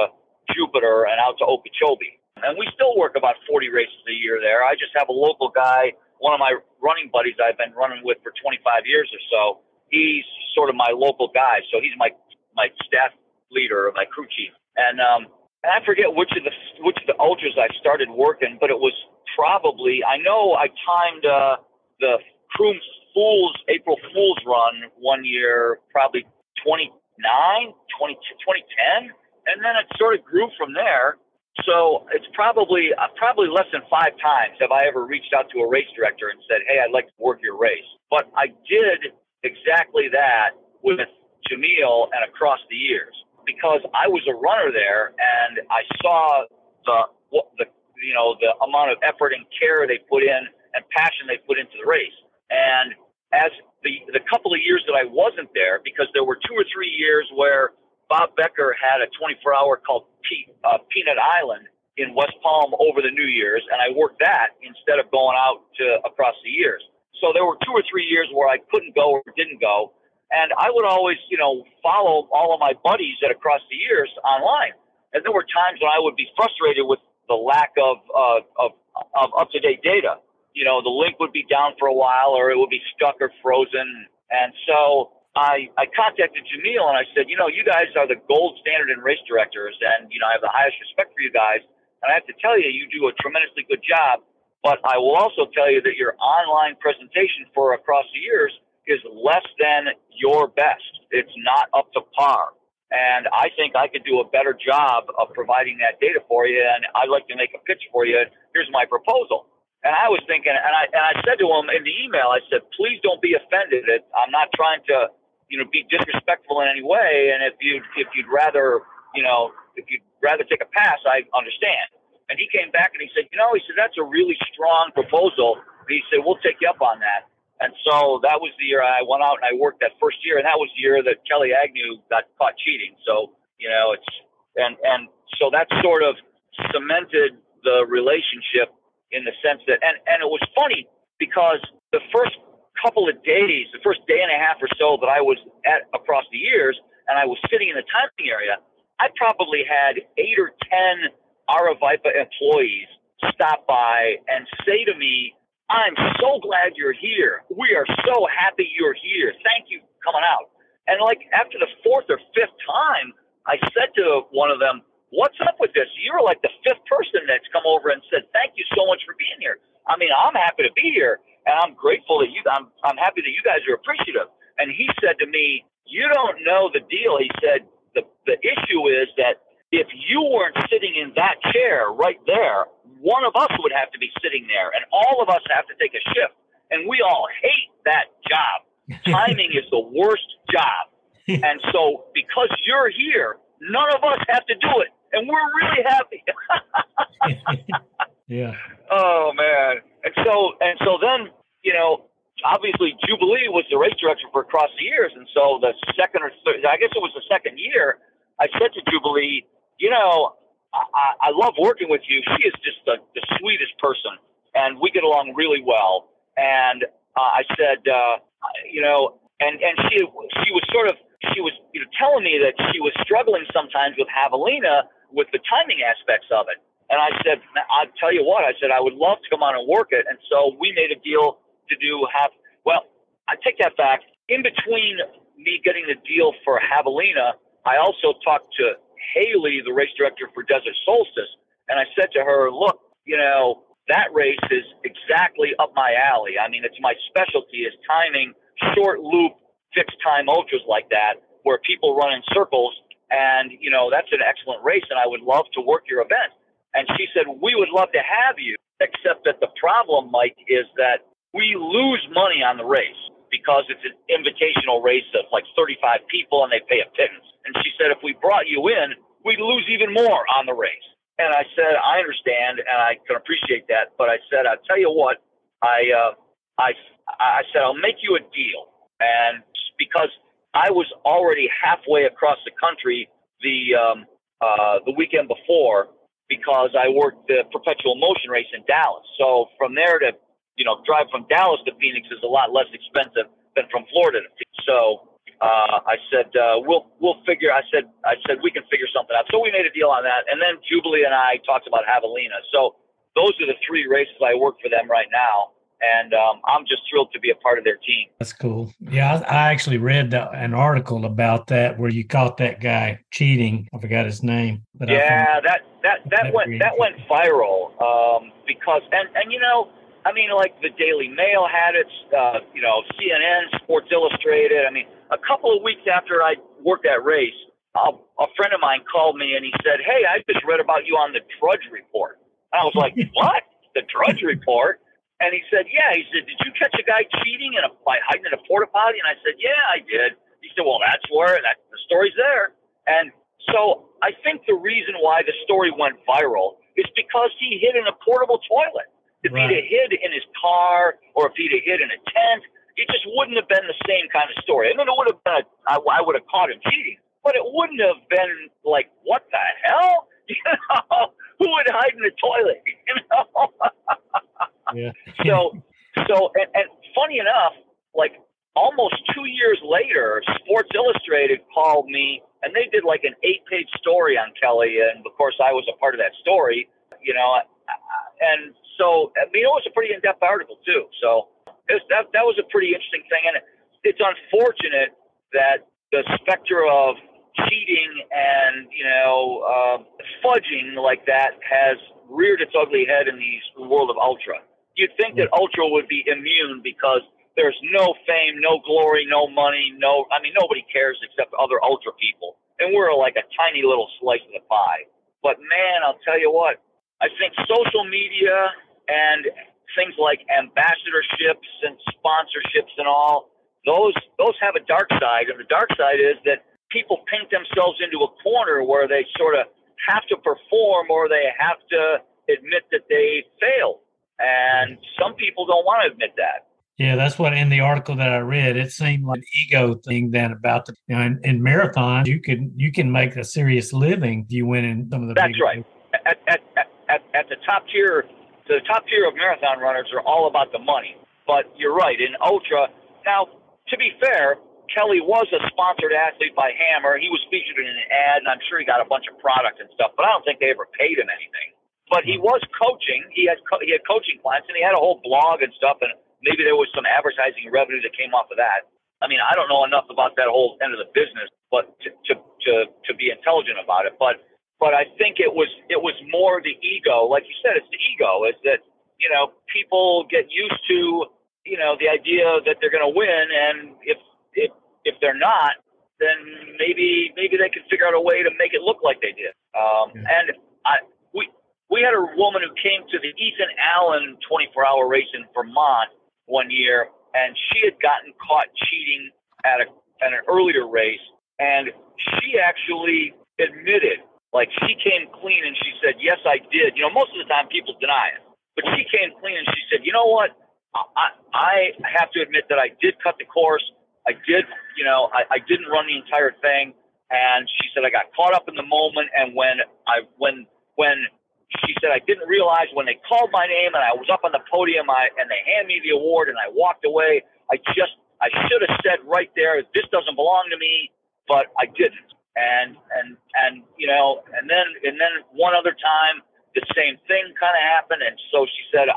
S3: Jupiter and out to Okeechobee. And we still work about 40 races a year there. I just have a local guy, one of my running buddies I've been running with for 25 years or so. He's sort of my local guy, so he's my my staff leader, or my crew chief. And um, and I forget which of the which of the ultras I started working, but it was probably I know I timed uh, the Croom Fools April Fools run one year, probably 29, 20, 2010, and then it sort of grew from there. So it's probably uh, probably less than five times have I ever reached out to a race director and said, "Hey, I'd like to work your race." But I did exactly that with Jamil and across the years because I was a runner there and I saw the the you know the amount of effort and care they put in and passion they put into the race. And as the the couple of years that I wasn't there, because there were two or three years where Bob Becker had a 24 hour called Pe- uh, Peanut Island in West Palm over the New Year's, and I worked that instead of going out to across the years. So there were two or three years where I couldn't go or didn't go, and I would always, you know, follow all of my buddies at across the years online. And there were times when I would be frustrated with the lack of uh, of, of up to date data. You know, the link would be down for a while, or it would be stuck or frozen, and so I, I contacted Jamil and I said, you know, you guys are the gold standard in race directors, and you know, I have the highest respect for you guys. And I have to tell you, you do a tremendously good job. But I will also tell you that your online presentation for across the years is less than your best. It's not up to par. And I think I could do a better job of providing that data for you. And I'd like to make a pitch for you. Here's my proposal. And I was thinking, and I and I said to him in the email, I said, please don't be offended. I'm not trying to you know, be disrespectful in any way. And if you if you'd rather, you know, if you'd rather take a pass, I understand. And he came back and he said, you know, he said that's a really strong proposal. And he said we'll take you up on that. And so that was the year I went out and I worked that first year, and that was the year that Kelly Agnew got caught cheating. So you know, it's and and so that sort of cemented the relationship in the sense that and and it was funny because the first couple of days, the first day and a half or so that I was at across the years, and I was sitting in the timing area, I probably had eight or ten Aravaipa employees stop by and say to me, I'm so glad you're here. We are so happy you're here. Thank you for coming out. And like after the fourth or fifth time, I said to one of them, What's up with this? You're like the fifth person that's come over and said, Thank you so much for being here. I mean, I'm happy to be here and I'm grateful that you. I'm I'm happy that you guys are appreciative. And he said to me, "You don't know the deal." He said, "the the issue is that if you weren't sitting in that chair right there, one of us would have to be sitting there, and all of us have to take a shift, and we all hate that job. Timing is the worst job, and so because you're here, none of us have to do it, and we're really happy."
S1: yeah.
S3: Oh man. And so and so then you know, obviously Jubilee was the race director for across the years, and so the second or third, I guess it was the second year, I said to Jubilee, you know, I, I love working with you. She is just the, the sweetest person, and we get along really well. And uh, I said, uh, you know, and and she she was sort of she was you know telling me that she was struggling sometimes with Javelina with the timing aspects of it. And I said, I'll tell you what, I said, I would love to come on and work it. And so we made a deal to do have well, I take that back. In between me getting the deal for Javelina, I also talked to Haley, the race director for Desert Solstice, and I said to her, "Look, you know that race is exactly up my alley. I mean, it's my specialty is timing short loop fixed time ultras like that, where people run in circles, and you know that's an excellent race, and I would love to work your event." And she said, "We would love to have you, except that the problem, Mike, is that we lose money on the race. because it's an invitational race of like 35 people and they pay a pittance. And she said, if we brought you in, we'd lose even more on the race. And I said, I understand and I can appreciate that. But I said, I'll tell you what, I, uh, I, I said, I'll make you a deal. And because I was already halfway across the country the, um, uh, the weekend before because I worked the perpetual motion race in Dallas. So from there to, you know, drive from Dallas to Phoenix is a lot less expensive than from Florida to Phoenix. So uh, I said uh, we'll we'll figure. I said I said we can figure something out. So we made a deal on that, and then Jubilee and I talked about Javelina. So those are the three races I work for them right now, and um, I'm just thrilled to be a part of their team.
S1: That's cool. Yeah, I, I actually read the, an article about that where you caught that guy cheating. I forgot his name.
S3: But yeah, that that that, that went that went viral um, because and and you know I mean, like the Daily Mail had it, uh, you know, CNN, Sports Illustrated. I mean, a couple of weeks after I worked that race, uh, a friend of mine called me and he said, "Hey, I just read about you on the Drudge Report." And I was like, "What? The Drudge Report?" And he said, "Yeah." He said, "Did you catch a guy cheating in a by hiding in a porta potty?" And I said, "Yeah, I did." He said, "Well, that's where that the story's there." And so I think the reason why the story went viral is because he hid in a portable toilet. If right. he'd have hid in his car or if he'd have hid in a tent, it just wouldn't have been the same kind of story. I mean, it would have been, a, I, I would have caught him cheating, but it wouldn't have been like, what the hell? You know, who would hide in the toilet? You know? yeah. so, so, and, and funny enough, like almost two years later, Sports Illustrated called me and they did like an eight page story on Kelly. And of course, I was a part of that story, you know, and so, I mean, it was a pretty in depth article, too. So, was, that, that was a pretty interesting thing. And it's unfortunate that the specter of cheating and, you know, uh, fudging like that has reared its ugly head in the world of ultra. You'd think that ultra would be immune because there's no fame, no glory, no money, no, I mean, nobody cares except other ultra people. And we're like a tiny little slice of the pie. But man, I'll tell you what, I think social media and things like ambassadorships and sponsorships and all those those have a dark side and the dark side is that people paint themselves into a corner where they sort of have to perform or they have to admit that they failed and some people don't want to admit that
S1: yeah, that's what in the article that I read, it seemed like an ego thing then about the you know, in, in marathons you can you can make a serious living if you win in some of the
S3: That's right. At, at, at, at the top tier the top tier of marathon runners are all about the money. But you're right, in ultra, now, to be fair, Kelly was a sponsored athlete by Hammer. He was featured in an ad, and I'm sure he got a bunch of product and stuff, but I don't think they ever paid him anything. But he was coaching. He had co- he had coaching clients, and he had a whole blog and stuff, and maybe there was some advertising revenue that came off of that. I mean, I don't know enough about that whole end of the business, but to to to, to be intelligent about it. But but I think it was it was more the ego. Like you said, it's the ego. Is that you know people get used to you know the idea that they're going to win, and if if if they're not, then maybe maybe they can figure out a way to make it look like they did. Um, yeah. And I we we had a woman who came to the Ethan Allen 24 hour race in Vermont one year, and she had gotten caught cheating at a at an earlier race, and she actually admitted like she came clean and she said, "Yes, I did." You know, most of the time people deny it, but she came clean and she said, "You know what? I I have to admit that I did cut the course. I did, you know, I, I didn't run the entire thing." And she said, "I got caught up in the moment, and when I when when she said I didn't realize when they called my name and I was up on the podium, I and they handed me the award and I walked away. I just I should have said right there, this doesn't belong to me, but I didn't." and and and you know, and then and then one other time the same thing kind of happened, and so she said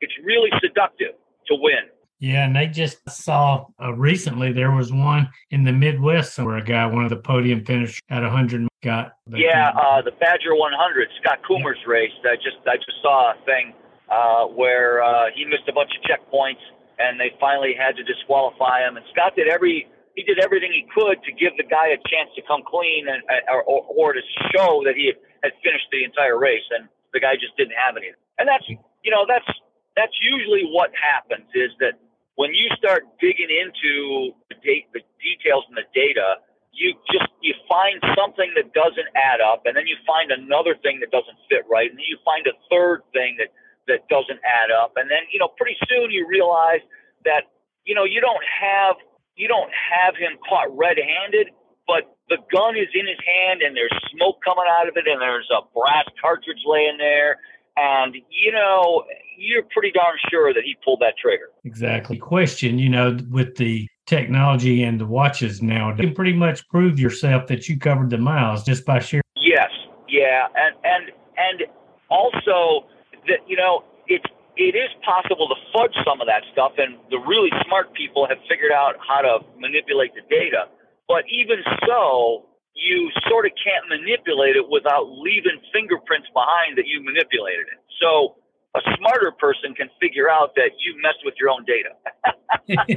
S3: it's really seductive to win.
S1: Yeah, and they just saw uh, recently there was one in the Midwest where a guy, one of the podium finished at 100, got.
S3: yeah, uh, the Badger 100, Scott Kummer's yeah. race. I just I just saw a thing uh, where uh, he missed a bunch of checkpoints, and they finally had to disqualify him. And Scott did every he did everything he could to give the guy a chance to come clean and or, or to show that he had finished the entire race, and the guy just didn't have any. And that's you know that's that's usually what happens is that when you start digging into the, date, the details and the data, you just you find something that doesn't add up, and then you find another thing that doesn't fit right, and then you find a third thing that that doesn't add up, and then you know pretty soon you realize that you know you don't have you don't have him caught red-handed, but the gun is in his hand, and there's smoke coming out of it, and there's a brass cartridge laying there, and you know you're pretty darn sure that he pulled that trigger.
S1: Exactly. Question, you know, with the technology and the watches now, you can pretty much prove yourself that you covered the miles just by sharing.
S3: Yes. Yeah. And and and also that you know it's it is possible to fudge some of that stuff, and the really smart people have figured out how to manipulate the data. But even so, you sort of can't manipulate it without leaving fingerprints behind that you manipulated it. So a smarter person can figure out that you messed with your own data.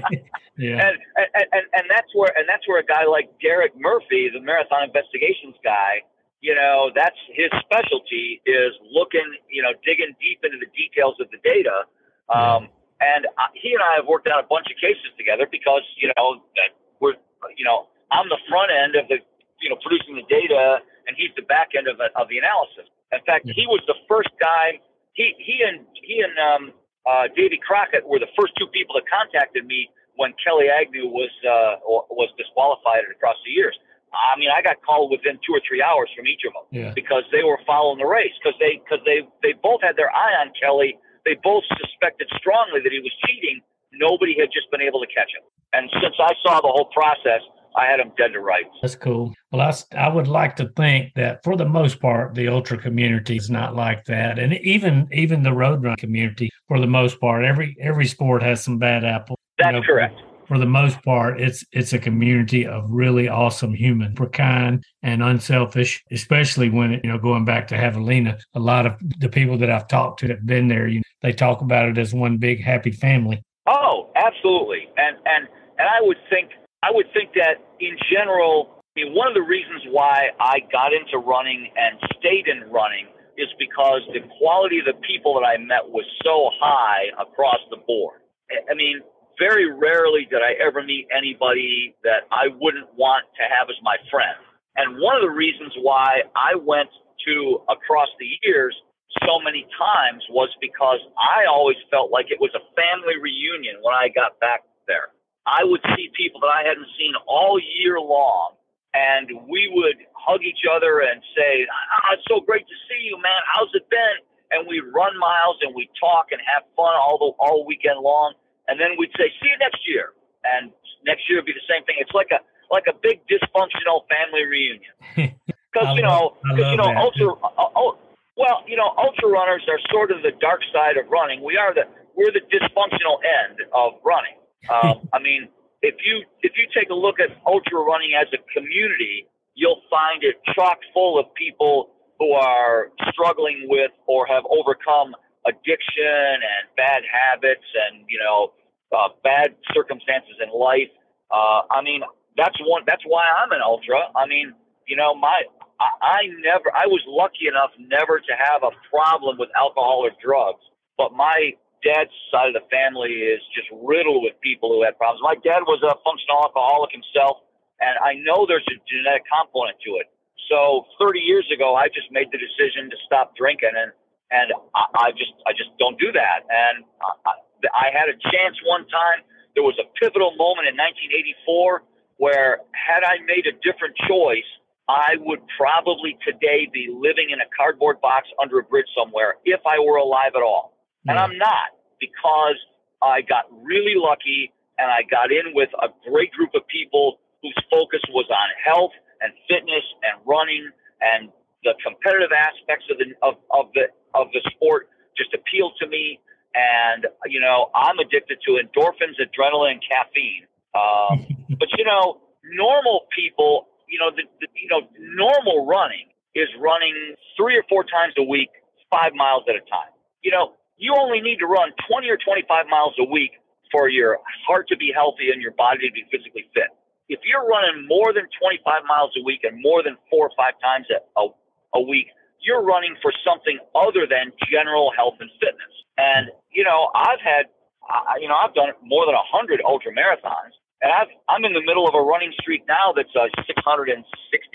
S3: yeah. And, and, and, and that's where, and that's where a guy like Derek Murphy, the marathon investigations guy, you know, that's his specialty is looking, you know, digging deep into the details of the data. Um, and he and I have worked out a bunch of cases together because, you know, that we're, you know, I'm the front end of the, you know, producing the data and he's the back end of, of the analysis. In fact, he was the first guy he he and he and um, uh, Davy Crockett were the first two people that contacted me when Kelly Agnew was uh, was disqualified across the years. I mean, I got called within two or three hours from each of them yeah. because they were following the race because they because they they both had their eye on Kelly. They both suspected strongly that he was cheating. Nobody had just been able to catch him. And since I saw the whole process, I had them dead to rights.
S1: That's cool. Well, I, I would like to think that for the most part, the ultra community is not like that, and even even the road run community, for the most part, every every sport has some bad apples.
S3: That's you know, correct.
S1: For, for the most part, it's it's a community of really awesome humans, for kind and unselfish. Especially when you know going back to Javelina, a lot of the people that I've talked to that have been there, you know, they talk about it as one big happy family.
S3: Oh, absolutely, and and and I would think I would think that in general, I mean, one of the reasons why I got into running and stayed in running is because the quality of the people that I met was so high across the board. I mean, very rarely did I ever meet anybody that I wouldn't want to have as my friend. And one of the reasons why I went to across the years so many times was because I always felt like it was a family reunion when I got back there. I would see people that I hadn't seen all year long, and we would hug each other and say, oh, "It's so great to see you, man. How's it been?" And we'd run miles and we'd talk and have fun all the all weekend long, and then we'd say, "See you next year." And next year would be the same thing. It's like a like a big dysfunctional family reunion because you know because you know that. ultra. Uh, uh, well, you know, ultra runners are sort of the dark side of running. We are the we're the dysfunctional end of running. Um, I mean, if you if you take a look at ultra running as a community, you'll find it chock full of people who are struggling with or have overcome addiction and bad habits and you know uh, bad circumstances in life. Uh, I mean, that's one. That's why I'm an ultra. I mean, you know, my I, I never. I was lucky enough never to have a problem with alcohol or drugs, but my dad's side of the family is just riddled with people who had problems. My dad was a functional alcoholic himself, and I know there's a genetic component to it. So 30 years ago, I just made the decision to stop drinking, and and I, I just I just don't do that. And I, I had a chance one time. There was a pivotal moment in 1984 where, had I made a different choice, I would probably today be living in a cardboard box under a bridge somewhere if I were alive at all. And I'm not because I got really lucky and I got in with a great group of people whose focus was on health and fitness and running and the competitive aspects of the of, of the of the sport just appealed to me and you know I'm addicted to endorphins, adrenaline, and caffeine. Um, but you know, normal people, you know, the, the, you know, normal running is running three or four times a week, five miles at a time. You know, you only need to run 20 or 25 miles a week for your heart to be healthy and your body to be physically fit. If you're running more than 25 miles a week and more than four or five times a, a, a week, you're running for something other than general health and fitness. And, you know, I've had I, you know, I've done more than a hundred ultra marathons, and I've, I'm in the middle of a running streak now that's uh, 660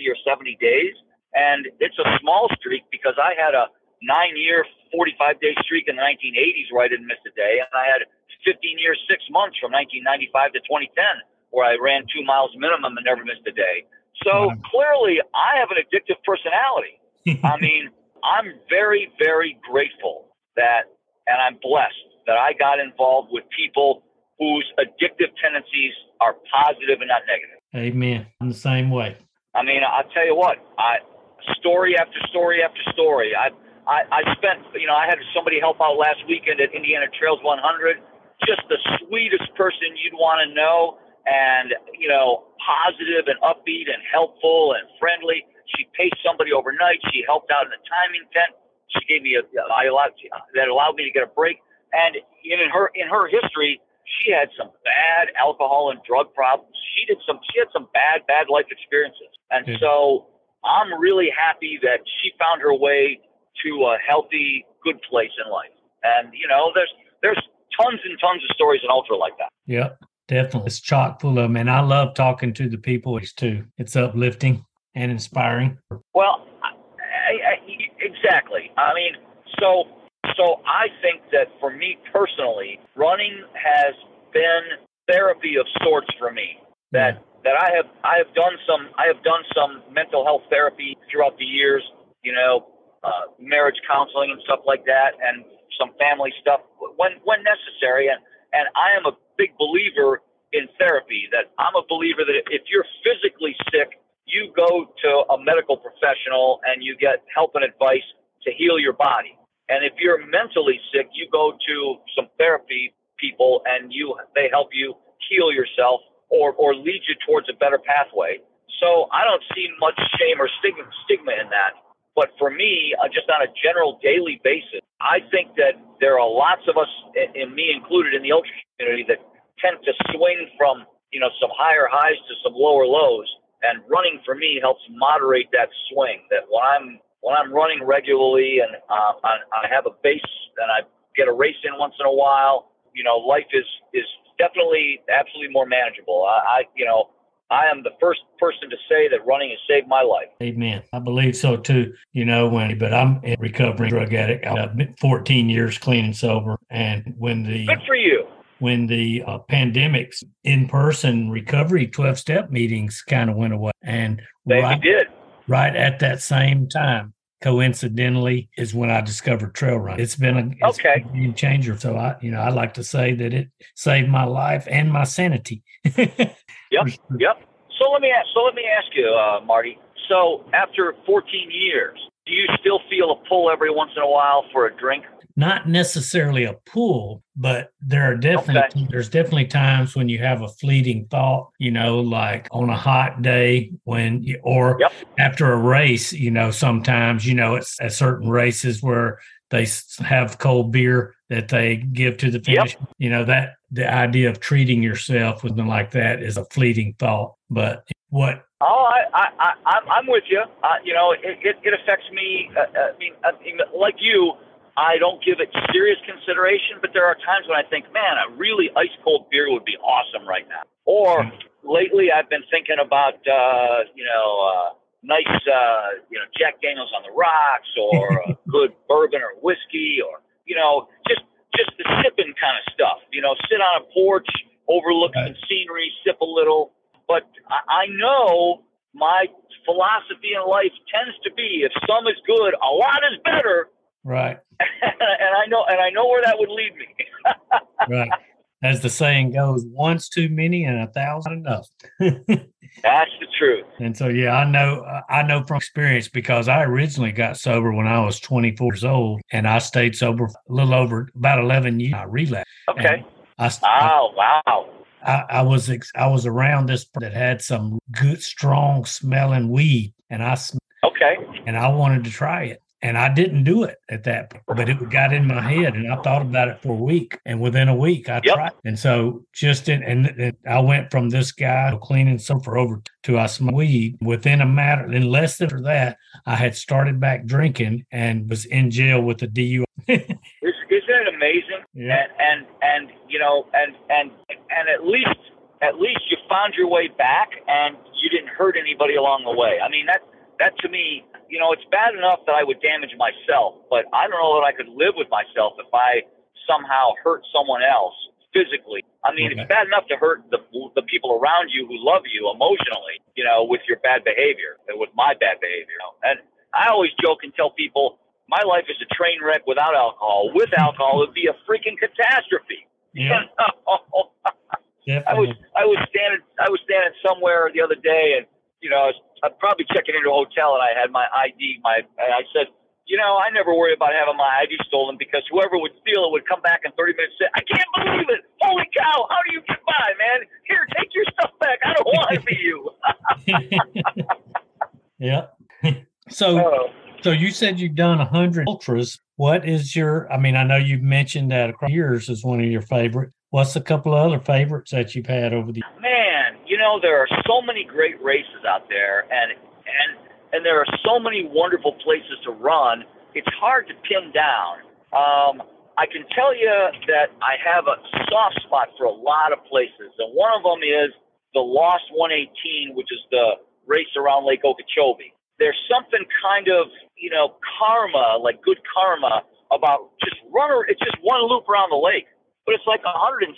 S3: or 70 days, and it's a small streak because I had a nine-year, 45-day streak in the 1980s where I didn't miss a day, and I had 15 years, six months from 1995 to 2010 where I ran two miles minimum and never missed a day. So wow. clearly, I have an addictive personality. I mean, I'm very, very grateful that, and I'm blessed that I got involved with people whose addictive tendencies are positive and not negative.
S1: Amen. I'm the same way.
S3: I mean, I'll tell you what, I story after story after story. I, I, I spent, you know, I had somebody help out last weekend at Indiana Trails 100. Just the sweetest person you'd want to know, and you know, positive and upbeat and helpful and friendly. She paced somebody overnight. She helped out in the timing tent. She gave me a, I allowed that allowed me to get a break. And in her in her history, she had some bad alcohol and drug problems. She did some she had some bad bad life experiences, and yeah. so I'm really happy that she found her way to a healthy, good place in life. And you know, there's there's tons and tons of stories in ultra like that.
S1: Yep, definitely. It's chock full of them, and I love talking to the people It's too. It's uplifting and inspiring.
S3: Well, I, I, exactly. I mean, so so I think that for me personally, running has been therapy of sorts for me. That that I have I have done some I have done some mental health therapy throughout the years. You know, uh, marriage counseling and stuff like that, and some family stuff when when necessary. And and I am a big believer in therapy. That I'm a believer that if you're physically sick, you go to a medical professional and you get help and advice to heal your body. And if you're mentally sick, you go to some therapy people and you they help you heal yourself or or lead you towards a better pathway. So I don't see much shame or stigma stigma in that. But for me, uh, just on a general daily basis, I think that there are lots of us, and me included, in the ultra community that tend to swing from you know some higher highs to some lower lows. And running for me helps moderate that swing. That when I'm when I'm running regularly and uh, I, I have a base and I get a race in once in a while, you know, life is is definitely absolutely more manageable. I, I you know, I am the first person to say that running has saved my life.
S1: Amen. I believe so too. You know, when but I'm a recovering drug addict. I've been 14 years clean and sober, and when the
S3: good for you.
S1: When the uh, pandemics in person recovery 12 step meetings kind of went away, and
S3: they right, did
S1: right at that same time coincidentally is when I discovered trail run. It's been a, it's
S3: okay.
S1: Been a game changer. So I, you know, I like to say that it saved my life and my sanity.
S3: yep. Yep. So let me ask, so let me ask you, uh, Marty. So after 14 years, do you still feel a pull every once in a while for a drink?
S1: not necessarily a pull, but there are definitely okay. there's definitely times when you have a fleeting thought, you know, like on a hot day when you, or yep. after a race, you know, sometimes you know it's at certain races where they have cold beer that they give to the finish. Yep. You know that the idea of treating yourself with something like that is a fleeting thought, but what
S3: Oh, I, I, I, I'm with you. Uh, you know, it, it, it affects me. Uh, I mean, I mean, like you, I don't give it serious consideration, but there are times when I think, man, a really ice cold beer would be awesome right now. Or hmm. lately, I've been thinking about, uh, you know, uh, nice, uh, you know, Jack Daniels on the rocks, or a good bourbon or whiskey, or you know, just just the sipping kind of stuff. You know, sit on a porch, overlook right. some scenery, sip a little. But I, I know my philosophy in life tends to be if some is good, a lot is better.
S1: Right.
S3: and I know and I know where that would lead me.
S1: right. As the saying goes, once too many and a thousand enough.
S3: That's the truth.
S1: And so, yeah, I know, I know from experience because I originally got sober when I was 24 years old, and I stayed sober a little over about 11 years. I relapsed.
S3: Okay. I, oh, wow.
S1: I, I was I was around this that had some good, strong smelling weed, and I
S3: okay,
S1: and I wanted to try it. And I didn't do it at that point, but it got in my head and I thought about it for a week. And within a week, I yep. tried. And so just in, and, and, I went from this guy cleaning soap for over to I smoked weed. Within a matter, in less than that, I had started back drinking and was in jail with the DUI.
S3: isn't it it amazing?
S1: Yeah.
S3: And, and and you know, and and and at least at least you found your way back, and you didn't hurt anybody along the way. I mean, that that to me, you know, it's bad enough that I would damage myself, but I don't know that I could live with myself if I somehow hurt someone else physically. I mean,
S1: Okay.
S3: it's bad enough to hurt the the people around you who love you emotionally, you know, with your bad behavior, and with my bad behavior. And I always joke and tell people, my life is a train wreck without alcohol. With alcohol, it'd be a freaking catastrophe.
S1: Yeah.
S3: I was I was standing I was standing somewhere the other day, and you know I was, I was probably checking into a hotel, and I had my ID. My and I said, you know, I never worry about having my ID stolen because whoever would steal it would come back in 30 minutes. and say, I can't believe it! Holy cow! How do you get by, man? Here, take your stuff back. I don't want to be you.
S1: yeah. so
S3: Oh.
S1: so you said you've done a hundred ultras. What is your? I mean, I know you've mentioned that across years is one of your favorite. What's a couple of other favorites that you've had over the?
S3: man, you know there are so many great races out there, and and and there are so many wonderful places to run. It's hard to pin down. Um, I can tell you that I have a soft spot for a lot of places, and one of them is the Lost 118, which is the race around Lake Okeechobee. There's something kind of you know karma, like good karma, about just run. a- It's just one loop around the lake but it's like 116.8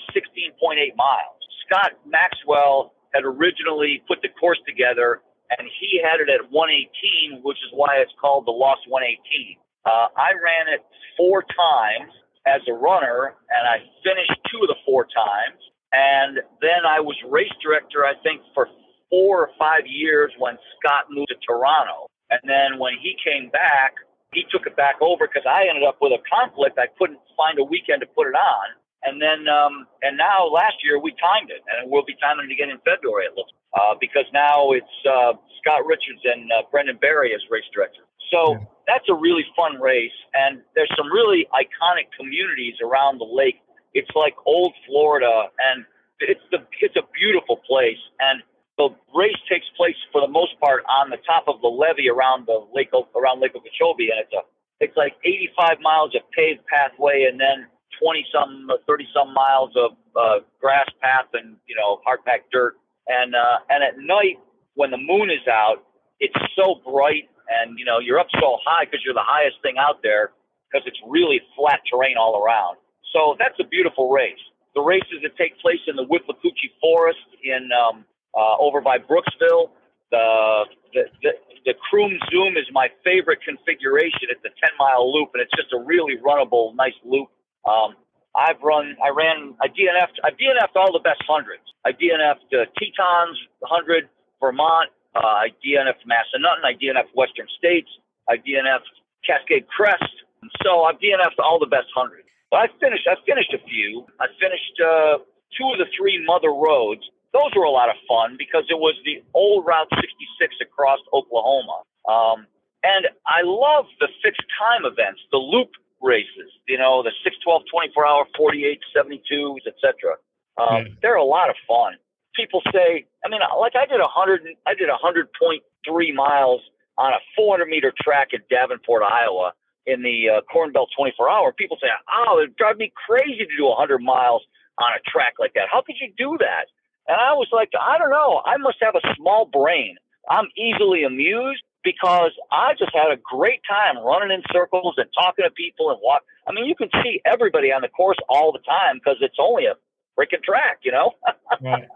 S3: miles. Scott Maxwell had originally put the course together, and he had it at 118, which is why it's called the Lost 118. Uh, I ran it four times as a runner, and I finished two of the four times. And then I was race director, I think, for four or five years when Scott moved to Toronto. And then when he came back, he took it back over because I ended up with a conflict. I couldn't find a weekend to put it on. And then, um, and now last year we timed it, and we'll be timing it again in February. It looks uh, because now it's uh, Scott Richards and uh, Brendan Barry as race director. So
S1: Yeah.
S3: that's a really fun race, and there's some really iconic communities around the lake. It's like old Florida, and it's the it's a beautiful place. And the race takes place for the most part on the top of the levee around the lake around Lake Okeechobee, and it's a it's like 85 miles of paved pathway, and then 20 some, 30 some miles of uh, grass path and you know hard packed dirt. And uh, and at night when the moon is out, it's so bright, and you know you're up so high because you're the highest thing out there because it's really flat terrain all around. So that's a beautiful race. The races that take place in the Withlacoochee Forest in um, uh, over by Brooksville. The the, the the Croom Zoom is my favorite configuration. It's a 10 mile loop, and it's just a really runnable, nice loop. Um, I've run, I ran, I DNF'd, I DNF'd all the best hundreds. I DNF'd uh, Tetons 100, Vermont. Uh, I DNF'd Massanutten. I DNF'd Western States. I DNF'd Cascade Crest. And So I've DNF'd all the best hundreds. But I finished, I finished a few. I finished uh, two of the three mother roads. Those were a lot of fun because it was the old Route 66 across Oklahoma. Um, and I love the fixed time events, the loop races, you know, the 6, 12, 24 hour, 48, 72s, etc. Um,
S1: Yeah.
S3: They're a lot of fun. People say, I mean, like I did a hundred, I did a hundred point three miles on a 400 meter track in Davenport, Iowa, in the uh, Corn Belt 24 hour. People say, oh, it drive me crazy to do 100 miles on a track like that. How could you do that? And I was like, I don't know. I must have a small brain. I'm easily amused because I just had a great time running in circles and talking to people and walk. I mean, you can see everybody on the course all the time because it's only a freaking track, you know.
S1: Right.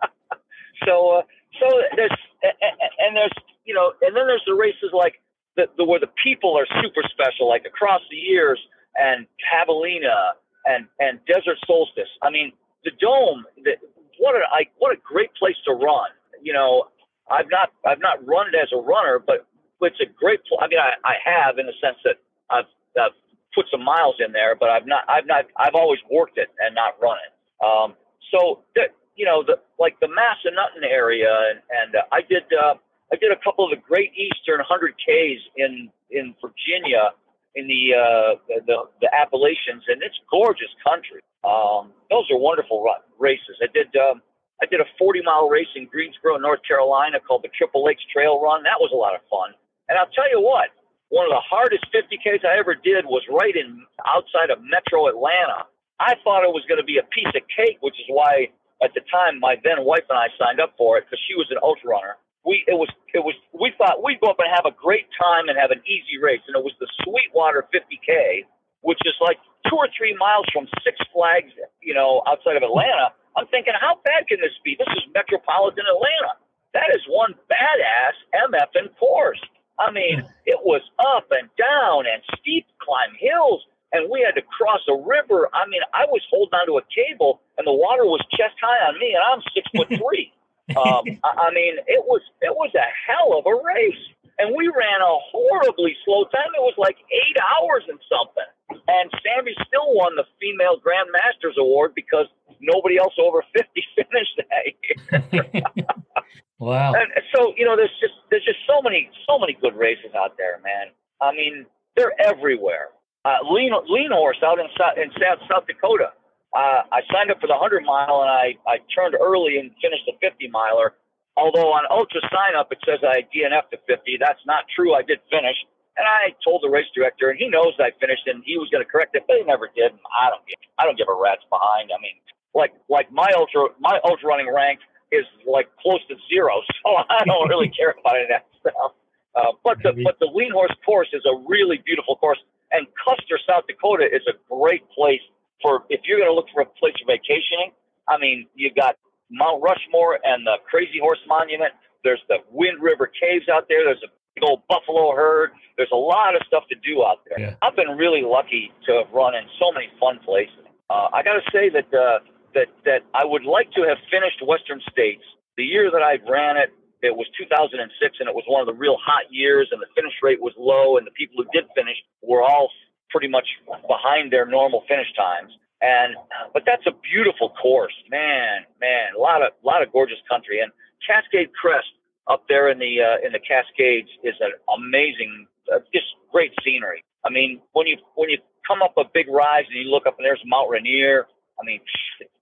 S3: So, uh, so there's and there's you know, and then there's the races like the, the where the people are super special, like across the years and Javelina and and Desert Solstice. I mean, the Dome. The, what a I, what a great place to run. You know, I've not I've not run it as a runner, but it's a great. Pl- I mean, I, I have in the sense that I've, I've put some miles in there, but I've not I've not I've always worked it and not run it. Um, so the, you know, the like the Massanutten area, and, and uh, I did uh, I did a couple of the Great Eastern 100 Ks in in Virginia in the uh, the the Appalachians, and it's gorgeous country. Um, those are wonderful run, races. I did um, I did a 40 mile race in Greensboro, North Carolina, called the Triple Lakes Trail Run. That was a lot of fun. And I'll tell you what, one of the hardest 50Ks I ever did was right in outside of metro Atlanta. I thought it was going to be a piece of cake, which is why at the time my then wife and I signed up for it because she was an ultra runner. We it was it was we thought we'd go up and have a great time and have an easy race, and it was the Sweetwater 50K, which is like two or three miles from Six Flags, you know, outside of Atlanta. I'm thinking, how bad can this be? This is metropolitan Atlanta. That is one badass MF in course. I mean, it was up and down and steep climb hills, and we had to cross a river. I mean, I was holding onto a cable, and the water was chest high on me, and I'm six foot three. um, I, I mean, it was it was a hell of a race, and we ran a horribly slow time. It was like eight hours and something. And Sammy still won the female Grand Masters award because nobody else over 50 finished that year.
S1: wow.
S3: And so, you know, there's just there's just so many so many good races out there, man. I mean, they're everywhere. Uh, lean lean horse out in in South South Dakota. Uh, I signed up for the 100 mile and I I turned early and finished the 50 miler. Although on ultra sign up it says I DNF to 50. That's not true. I did finish. And I told the race director, and he knows I finished, and he was going to correct it, but he never did. I don't give, I don't give a rat's behind. I mean, like like my ultra my ultra running rank is like close to zero, so I don't really care about any of that stuff. Uh, but the but the Lean Horse course is a really beautiful course, and Custer, South Dakota, is a great place for if you're going to look for a place for vacationing. I mean, you got Mount Rushmore and the Crazy Horse Monument. There's the Wind River Caves out there. There's a big old buffalo herd. There's a lot of stuff to do out there.
S1: Yeah.
S3: I've been really lucky to have run in so many fun places. Uh, I got to say that uh, that that I would like to have finished Western States the year that I ran it. It was 2006, and it was one of the real hot years, and the finish rate was low, and the people who did finish were all pretty much behind their normal finish times. And but that's a beautiful course, man, man, a lot of lot of gorgeous country, and Cascade Crest up there in the uh, in the Cascades is an amazing, uh, just great scenery. I mean, when you when you come up a big rise and you look up and there's Mount Rainier, I mean,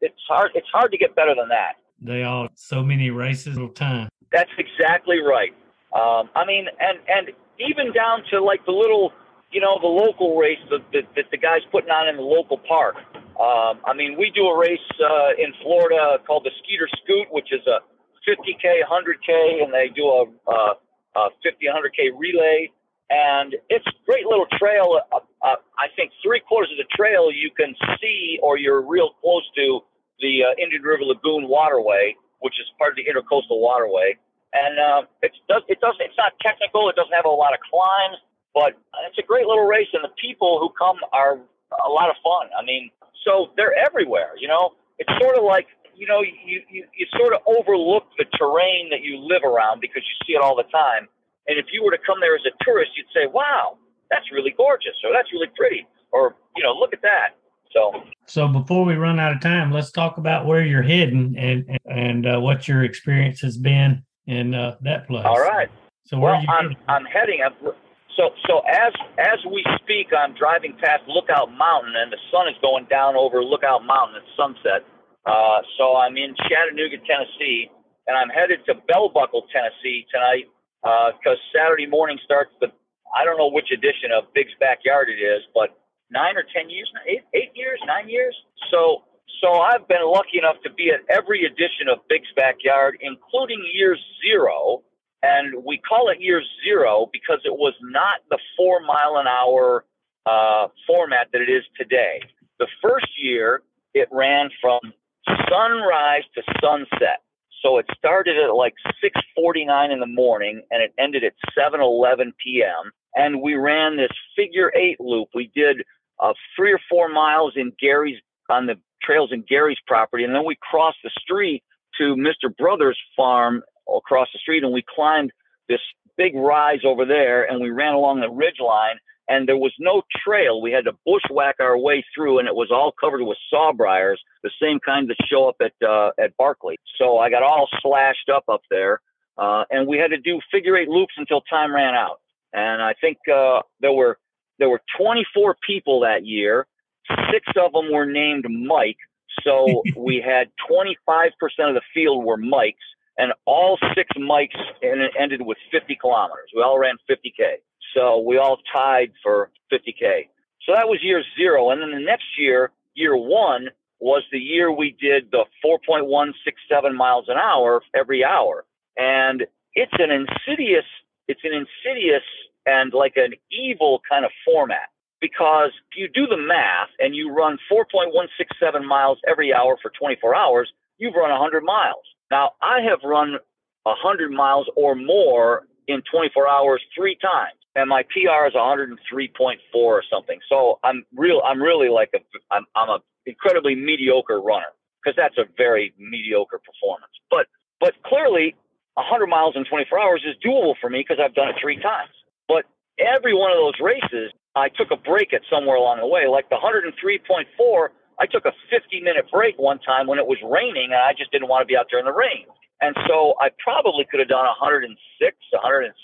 S3: it's hard it's hard to get better than that.
S1: They all so many races a time.
S3: That's exactly right. Um, I mean, and and even down to like the little, you know, the local race that the, the, the guys putting on in the local park. Um, I mean, we do a race uh, in Florida called the Skeeter Scoot, which is a 50k, 100k, and they do a, a, a 50, 100k relay. And it's a great little trail. Uh, uh, I think three quarters of the trail you can see, or you're real close to the uh, Indian River Lagoon waterway, which is part of the Intercoastal Waterway. And uh, it does it does it's not technical. It doesn't have a lot of climbs, but it's a great little race, and the people who come are a lot of fun. I mean, so they're everywhere. You know, it's sort of like you know, you, you, you sort of overlook the terrain that you live around because you see it all the time. And if you were to come there as a tourist, you'd say, wow, that's really gorgeous, or that's really pretty, or, you know, look at that. So,
S1: so before we run out of time, let's talk about where you're heading and and uh, what your experience has been in uh, that place.
S3: All right.
S1: So where
S3: well,
S1: are you
S3: I'm,
S1: heading?
S3: I'm heading. I'm, so so as as we speak, I'm driving past Lookout Mountain, and the sun is going down over Lookout Mountain at sunset. Uh, so I'm in Chattanooga, Tennessee, and I'm headed to Bell Buckle, Tennessee tonight because uh, Saturday morning starts the I don't know which edition of Big's Backyard it is, but nine or ten years, eight, eight years, nine years. So so I've been lucky enough to be at every edition of Big's Backyard, including year zero. And we call it year zero because it was not the four mile an hour uh, format that it is today. The first year, it ran from sunrise to sunset. So it started at like 6:49 in the morning and it ended at 7:11 p.m. And we ran this figure eight loop. We did uh, three or four miles in Gary's on the trails in Gary's property, and then we crossed the street to Mr. Brothers' farm across the street, and we climbed this big rise over there, and we ran along the ridge line and there was no trail. We had to bushwhack our way through, and it was all covered with sawbriars, the same kind that show up at uh, at Barkley. So I got all slashed up up there, uh, and we had to do figure eight loops until time ran out. And I think uh, there were there were 24 people that year. Six of them were named Mike, so we had 25% of the field were Mikes, and all six Mikes ended with 50 kilometers. We all ran 50k. So we all tied for 50K. So that was year zero. And then the next year, year one, was the year we did the 4.167 miles an hour every hour. And it's an insidious, it's an insidious and like an evil kind of format because you do the math and you run 4.167 miles every hour for 24 hours, you've run 100 miles. Now, I have run 100 miles or more in 24 hours three times, and my PR is 103.4 or something. So I'm real. I'm really like a. I'm, I'm a incredibly mediocre runner because that's a very mediocre performance. But but clearly, 100 miles in 24 hours is doable for me because I've done it three times. But every one of those races, I took a break at somewhere along the way. Like the 103.4, I took a 50 minute break one time when it was raining and I just didn't want to be out there in the rain. And so I probably could have done 106, 107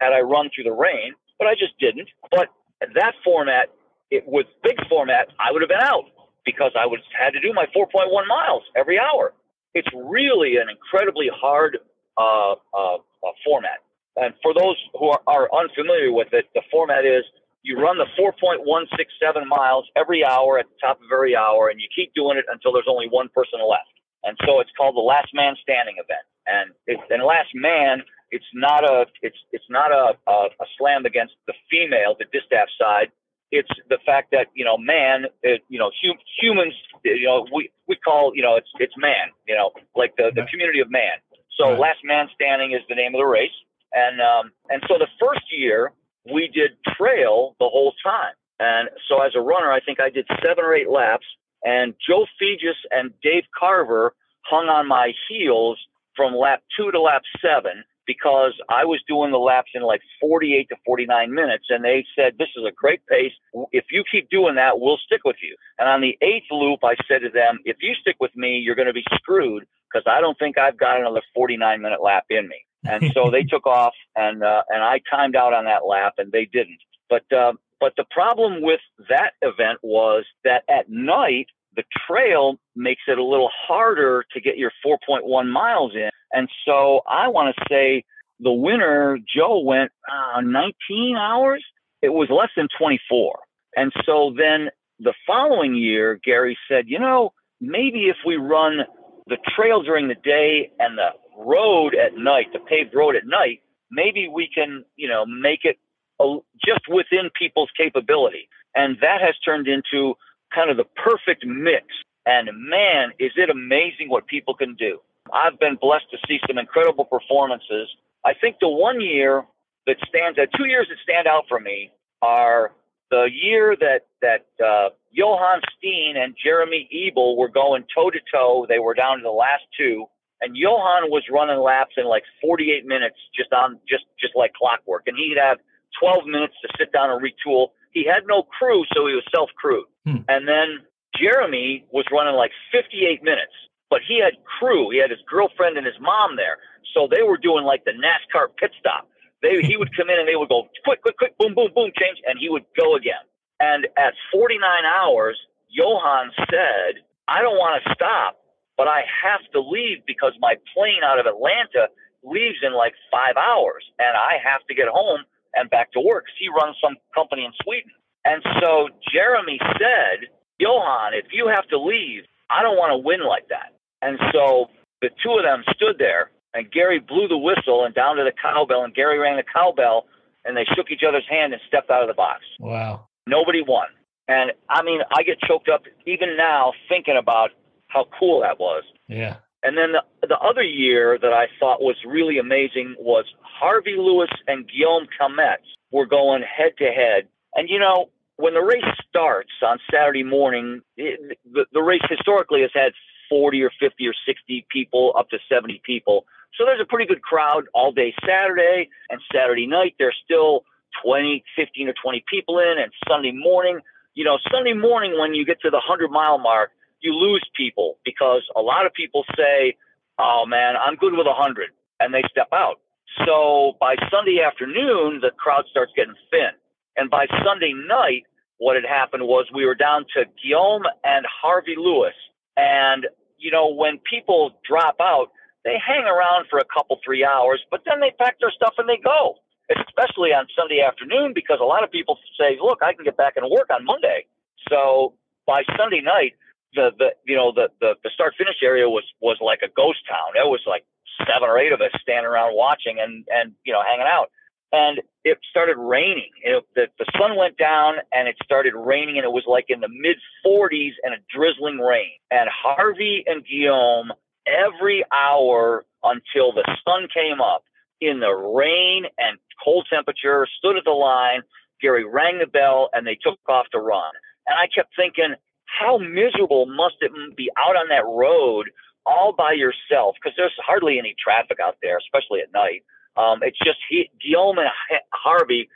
S3: had I run through the rain, but I just didn't. But that format, it, with big format, I would have been out because I would had to do my 4.1 miles every hour. It's really an incredibly hard uh, uh, uh, format. And for those who are, are unfamiliar with it, the format is you run the 4.167 miles every hour at the top of every hour, and you keep doing it until there's only one person left. And so it's called the last man standing event. And it's and last man, it's not a it's it's not a, a, a slam against the female, the distaff side. It's the fact that you know man, it, you know hum, humans, you know we we call you know it's it's man, you know like the the community of man. So right. last man standing is the name of the race. And um, and so the first year we did trail the whole time. And so as a runner, I think I did seven or eight laps. And Joe Fejes and Dave Carver hung on my heels from lap two to lap seven because I was doing the laps in like 48 to 49 minutes. And they said, This is a great pace. If you keep doing that, we'll stick with you. And on the eighth loop, I said to them, If you stick with me, you're going to be screwed because I don't think I've got another 49 minute lap in me and so they took off, and uh, and I timed out on that lap, and they didn't. But uh, but the problem with that event was that at night the trail makes it a little harder to get your 4.1 miles in, and so I want to say the winner Joe went uh, 19 hours. It was less than 24, and so then the following year Gary said, you know, maybe if we run the trail during the day and the road at night, the paved road at night, maybe we can, you know, make it a, just within people's capability. And that has turned into kind of the perfect mix. And man, is it amazing what people can do. I've been blessed to see some incredible performances. I think the one year that stands out, two years that stand out for me are the year that that uh, Johan Steen and Jeremy Ebel were going toe to toe. They were down to the last two, and Johan was running laps in like 48 minutes, just on just just like clockwork. And he'd have 12 minutes to sit down and retool. He had no crew, so he was self crewed. Hmm. And then Jeremy was running like 58 minutes, but he had crew. He had his girlfriend and his mom there, so they were doing like the NASCAR pit stop. They he would come in and they would go quick, quick, quick, boom, boom, boom, change, and he would go again. And at 49 hours, Johan said, "I don't want to stop but I have to leave because my plane out of Atlanta leaves in like five hours and I have to get home and back to work. He runs some company in Sweden. And so Jeremy said, Johan, if you have to leave, I don't want to win like that. And so the two of them stood there and Gary blew the whistle and down to the cowbell and Gary rang the cowbell and they shook each other's hand and stepped out of the box.
S1: Wow.
S3: Nobody won. And I mean, I get choked up even now thinking about how cool that was.
S1: Yeah.
S3: And then the, the other year that I thought was really amazing was Harvey Lewis and Guillaume Calmette were going head to head. And you know, when the race starts on Saturday morning, it, the, the race historically has had 40 or 50 or 60 people, up to 70 people. So there's a pretty good crowd all day Saturday and Saturday night. There's still 20, 15 or 20 people in. And Sunday morning, you know, Sunday morning when you get to the 100 mile mark, you lose people because a lot of people say, "Oh man, I'm good with a 100," and they step out. So by Sunday afternoon, the crowd starts getting thin, and by Sunday night, what had happened was we were down to Guillaume and Harvey Lewis, and you know when people drop out, they hang around for a couple three hours, but then they pack their stuff and they go. especially on Sunday afternoon, because a lot of people say, look, I can get back and work on Monday. So by Sunday night, the, the you know the, the the start finish area was was like a ghost town. There was like seven or eight of us standing around watching and and you know hanging out. And it started raining. It, the the sun went down and it started raining, and it was like in the mid 40s and a drizzling rain. And Harvey and Guillaume every hour until the sun came up in the rain and cold temperature stood at the line. Gary rang the bell and they took off to run. And I kept thinking, how miserable must it be out on that road all by yourself? Because there's hardly any traffic out there, especially at night. Um, it's just he, Guillaume and Harvey,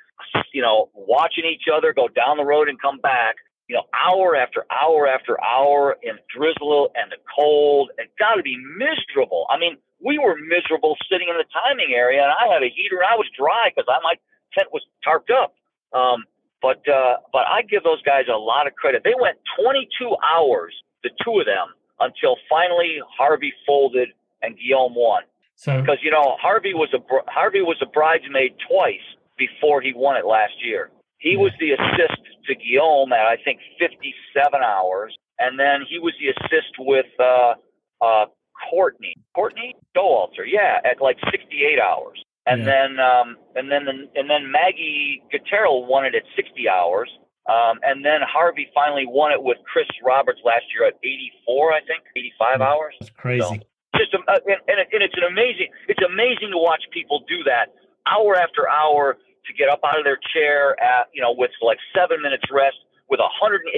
S3: you know, watching each other go down the road and come back, you know, hour after hour after hour in drizzle and the cold. It got to be miserable. I mean, we were miserable sitting in the timing area, and I had a heater and I was dry because I my tent was tarped up. Um, but uh, but I give those guys a lot of credit. They went 22 hours, the two of them, until finally Harvey folded and Guillaume won. So because you know Harvey was a Harvey was a bridesmaid twice before he won it last year. He was the assist to Guillaume at I think 57 hours, and then he was the assist with uh, uh, Courtney Courtney Dauwalter, yeah, at like 68 hours. And yeah. then um, and then the, and then Maggie Guterl won it at 60 hours. Um, and then Harvey finally won it with Chris Roberts last year at 84, I think, 85 hours.
S1: That's crazy. So,
S3: just uh, and, and, it, and it's an amazing. It's amazing to watch people do that hour after hour to get up out of their chair at you know with like seven minutes rest with 185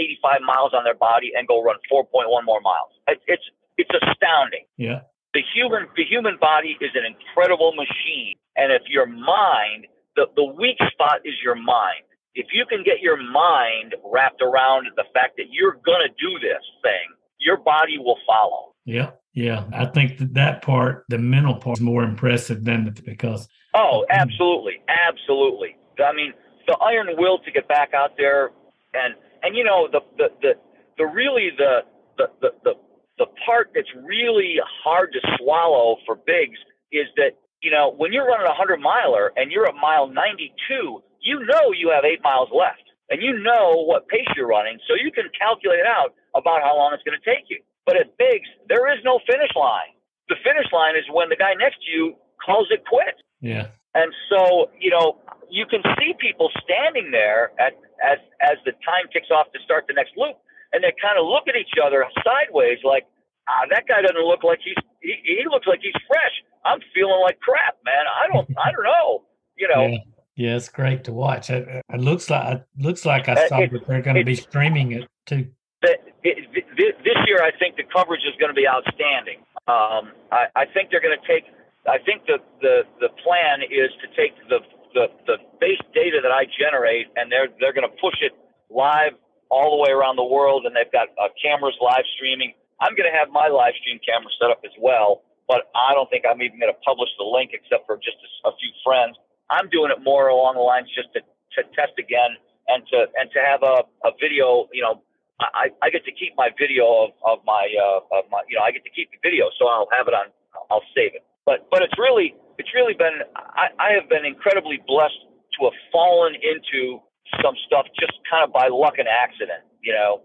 S3: miles on their body and go run 4.1 more miles. It, it's it's astounding.
S1: Yeah
S3: the human the human body is an incredible machine and if your mind the, the weak spot is your mind. If you can get your mind wrapped around the fact that you're going to do this thing your body will follow.
S1: Yeah yeah. I think that, that part the mental part is more impressive than the, because
S3: oh mm-hmm. absolutely. Absolutely. I mean the iron will to get back out there and and you know the the the, the really the the, the, the the part that's really hard to swallow for Big's is that you know when you're running a hundred miler and you're at mile 92, you know you have eight miles left, and you know what pace you're running, so you can calculate out about how long it's going to take you. But at Big's, there is no finish line. The finish line is when the guy next to you calls it quit.
S1: Yeah.
S3: And so, you know, you can see people standing there at, as as the time ticks off to start the next loop, and they kind of look at each other sideways, like, ah, that guy doesn't look like he's he, he looks like he's fresh. I'm feeling like crap, man. I don't I don't know. You know.
S1: Yeah. Yeah, it's great to watch. It, it looks like it looks like I saw it, that they're going to be streaming it too.
S3: It, this year, I think the coverage is going to be outstanding. Um, I, I think they're going to take. I think the, the the plan is to take the the the base data that I generate, and they're they're going to push it live all the way around the world, and they've got uh, cameras live streaming. I'm going to have my live stream camera set up as well, but I don't think I'm even going to publish the link except for just a, a few friends. I'm doing it more along the lines just to, to test again and to and to have a, a video. You know, I, I get to keep my video of, of my uh, of my you know I get to keep the video, so I'll have it on. I'll save it. But but it's really it's really been I, I have been incredibly blessed to have fallen into some stuff just kind of by luck and accident, you know.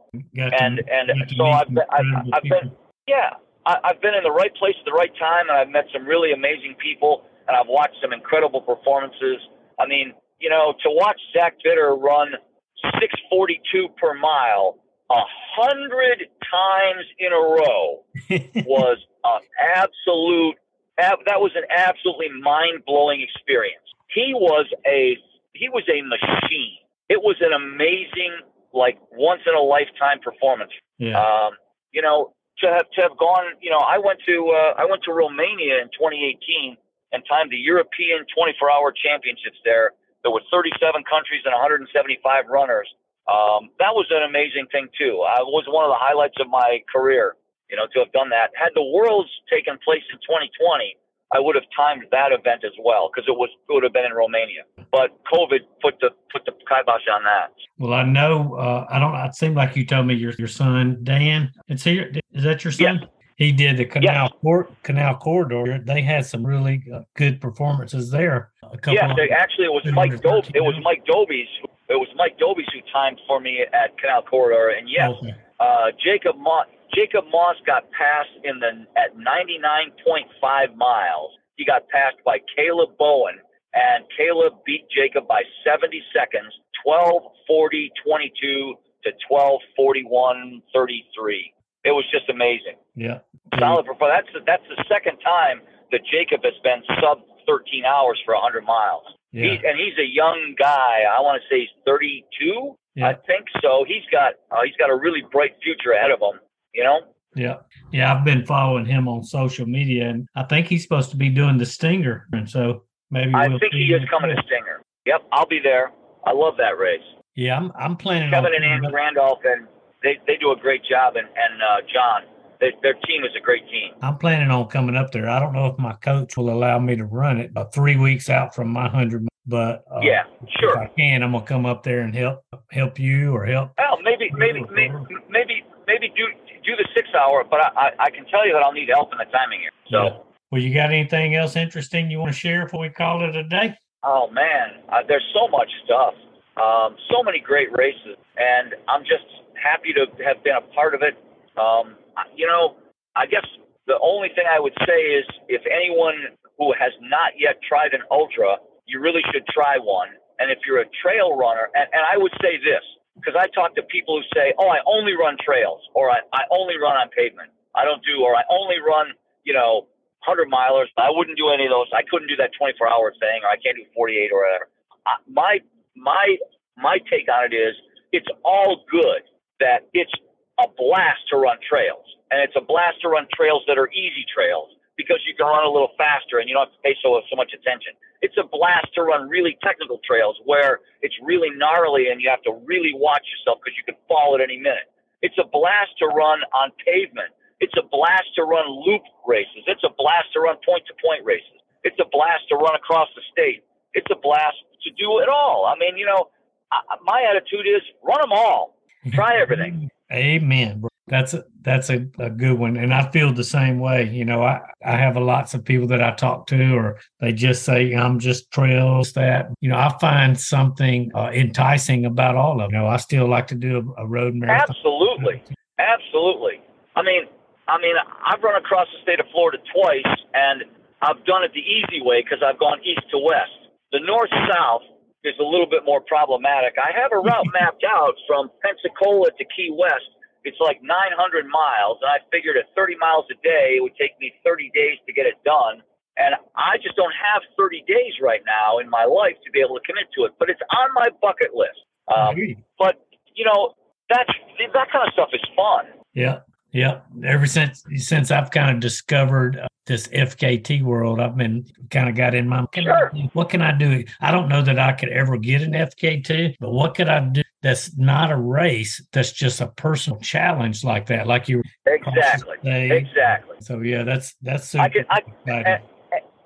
S3: and and so I've been, I've, I've been yeah I, I've been in the right place at the right time, and I've met some really amazing people, and I've watched some incredible performances. I mean, you know, to watch Zach Bitter run 642 per mile a hundred times in a row was an absolute that was an absolutely mind blowing experience. He was a he was a machine it was an amazing, like once in a lifetime performance.
S1: Yeah.
S3: Um, you know, to have to have gone, you know, I went to uh, I went to Romania in 2018 and timed the European 24 hour championships there. There were 37 countries and 175 runners. Um, that was an amazing thing too. I was one of the highlights of my career, you know, to have done that. Had the Worlds taken place in 2020, I would have timed that event as well because it was it would have been in Romania. But COVID put the put the kibosh on that.
S1: Well, I know uh, I don't. It seemed like you told me your your son Dan. It's here. Is that your son?
S3: Yeah.
S1: he did the canal Cor- canal corridor. They had some really uh, good performances there.
S3: A couple yeah, they, actually it was Mike Doby. It was Mike Doby's. It was Mike Doby's who timed for me at Canal Corridor, and yes, okay. uh, Jacob Moss. Jacob Moss got passed in the at 99.5 miles. He got passed by Caleb Bowen, and Caleb beat Jacob by 70 seconds, 12 40 22 to 12 41 33. It was just amazing.
S1: Yeah.
S3: Solid performance. That's, that's the second time that Jacob has been sub 13 hours for 100 miles. Yeah. He, and he's a young guy. I want to say he's 32. Yeah. I think so. He's got uh, he's got a really bright future ahead of him. You know.
S1: Yeah, yeah. I've been following him on social media, and I think he's supposed to be doing the Stinger, and so maybe
S3: I we'll think he is coming to Stinger. Yep, I'll be there. I love that race.
S1: Yeah, I'm I'm planning.
S3: Kevin and Andy Randolph, and they they do a great job, and and uh, John they, their team is a great team.
S1: I'm planning on coming up there. I don't know if my coach will allow me to run it but three weeks out from my hundred, but
S3: uh, yeah, sure.
S1: If I can, I'm gonna come up there and help help you or help.
S3: Well, maybe maybe maybe maybe, maybe do do the six hour, but I, I, I can tell you that I'll need help in the timing here. So. Yeah.
S1: Well, you got anything else interesting you want to share before we call it a day?
S3: Oh man, uh, there's so much stuff, um, so many great races, and I'm just happy to have been a part of it. Um, you know, I guess the only thing I would say is if anyone who has not yet tried an ultra, you really should try one. And if you're a trail runner, and, and I would say this, because I talk to people who say, oh, I only run trails, or I, I only run on pavement. I don't do, or I only run, you know, 100 milers. I wouldn't do any of those. I couldn't do that 24 hour thing, or I can't do 48 or whatever. I, my, my, my take on it is it's all good that it's a blast to run trails. And it's a blast to run trails that are easy trails because you can run a little faster and you don't have to pay so, so much attention. It's a blast to run really technical trails where it's really gnarly and you have to really watch yourself because you can fall at any minute. It's a blast to run on pavement. It's a blast to run loop races. It's a blast to run point to point races. It's a blast to run across the state. It's a blast to do it all. I mean, you know, I, my attitude is run them all. Try everything.
S1: Amen. That's a, that's a, a good one. And I feel the same way. You know, I, I have a lots of people that I talk to, or they just say, I'm just trails that, you know, I find something uh, enticing about all of them. You know, I still like to do a, a road marathon.
S3: Absolutely. Absolutely. I mean, I mean, I've run across the state of Florida twice, and I've done it the easy way because I've gone east to west. The north south is a little bit more problematic. I have a route mapped out from Pensacola to Key West. It's like 900 miles, and I figured at 30 miles a day, it would take me 30 days to get it done. And I just don't have 30 days right now in my life to be able to commit to it. But it's on my bucket list. Um, but you know, that's that kind of stuff is fun.
S1: Yeah, yeah. Ever since since I've kind of discovered this FKT world, I've been kind of got in my
S3: sure.
S1: what can I do? I don't know that I could ever get an FKT, but what could I do that's not a race, that's just a personal challenge like that, like you
S3: exactly, exactly.
S1: So yeah, that's that's super I
S3: can, I, and,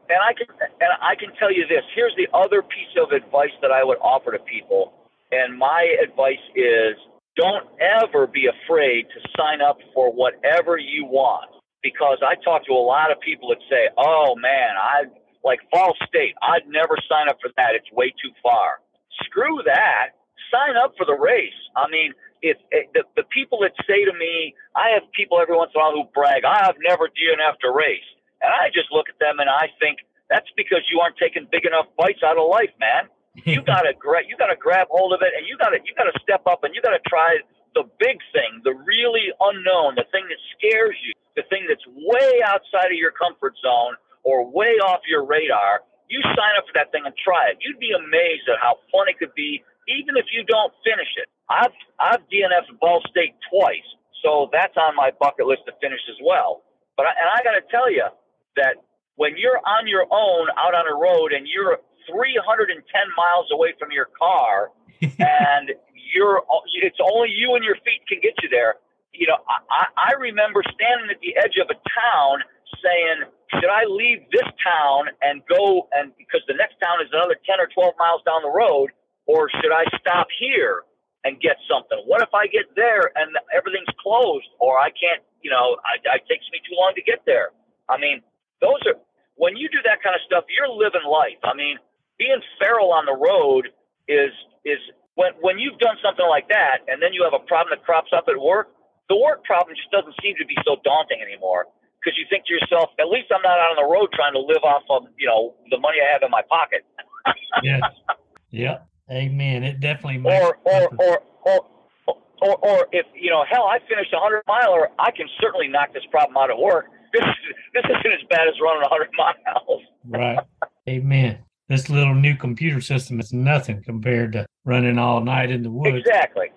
S3: and I can and I can tell you this. Here's the other piece of advice that I would offer to people, and my advice is don't ever be afraid to sign up for whatever you want because I talk to a lot of people that say, "Oh man, I like Vol State. I'd never sign up for that. It's way too far." Screw that. Sign up for the race. I mean, if, if the, the people that say to me, I have people every once in a while who brag, "I've never DNF'd a race," and I just look at them and I think that's because you aren't taking big enough bites out of life, man. You gotta grab, you gotta grab hold of it, and you gotta you gotta step up and you gotta try the big thing, the really unknown, the thing that scares you, the thing that's way outside of your comfort zone or way off your radar, you sign up for that thing and try it. You'd be amazed at how fun it could be, even if you don't finish it. I've I've DNF'd Vol State twice, so that's on my bucket list to finish as well. But I, and I got to tell you that when you're on your own out on a road and you're 310 miles away from your car and you're it's only you and your feet can get you there. You know, I, I remember standing at the edge of a town saying, should I leave this town and go and because the next town is another 10 or 12 miles down the road, or should I stop here and get something? What if I get there and everything's closed or I can't, you know, I, it takes me too long to get there? I mean, those are, when you do that kind of stuff, you're living life. I mean, being feral on the road is, is when, when you've done something like that and then you have a problem that crops up at work, the work problem just doesn't seem to be so daunting anymore because you think to yourself, at least I'm not out on the road trying to live off of, you know, the money I have in my pocket.
S1: yes. Yeah. Amen. It definitely makes
S3: or or, or or or or if you know, hell, I finished a hundred miler, I can certainly knock this problem out at work. This this isn't as bad as running a hundred miles.
S1: right. Amen. This little new computer system is nothing compared to running all night in the woods.
S3: Exactly.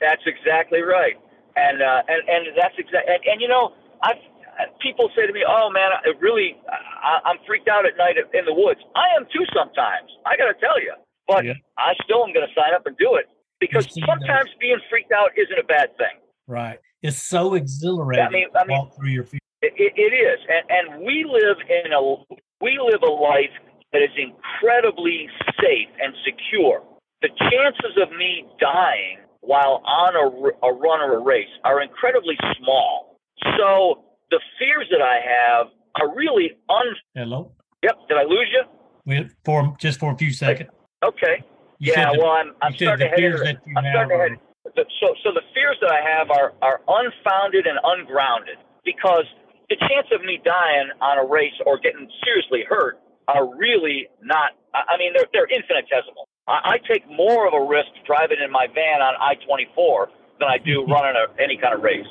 S3: That's exactly right. And uh, and and that's exactly. And, and you know, I've people say to me, "Oh man, I really, I, I'm freaked out at night in the woods." I am too sometimes. I got to tell you. But yeah. I still am going to sign up and do it because sometimes being freaked out isn't a bad thing.
S1: Right. It's so exhilarating. I mean, I mean, walk through your feet.
S3: It, it, it is, and and we live in a we live a life that is incredibly safe and secure. The chances of me dying while on a, a run or a race are incredibly small. So the fears that I have are really un.
S1: Hello.
S3: Yep. Did I lose you?
S1: We, for just for a few seconds.
S3: Okay. You yeah, well, I'm, I'm starting to head. I'm starting to head. So, so the fears that I have are are unfounded and ungrounded because the chance of me dying on a race or getting seriously hurt are really not. I mean, they're they're infinitesimal. I, I take more of a risk driving in my van on I-24 than I do running a, any kind of race.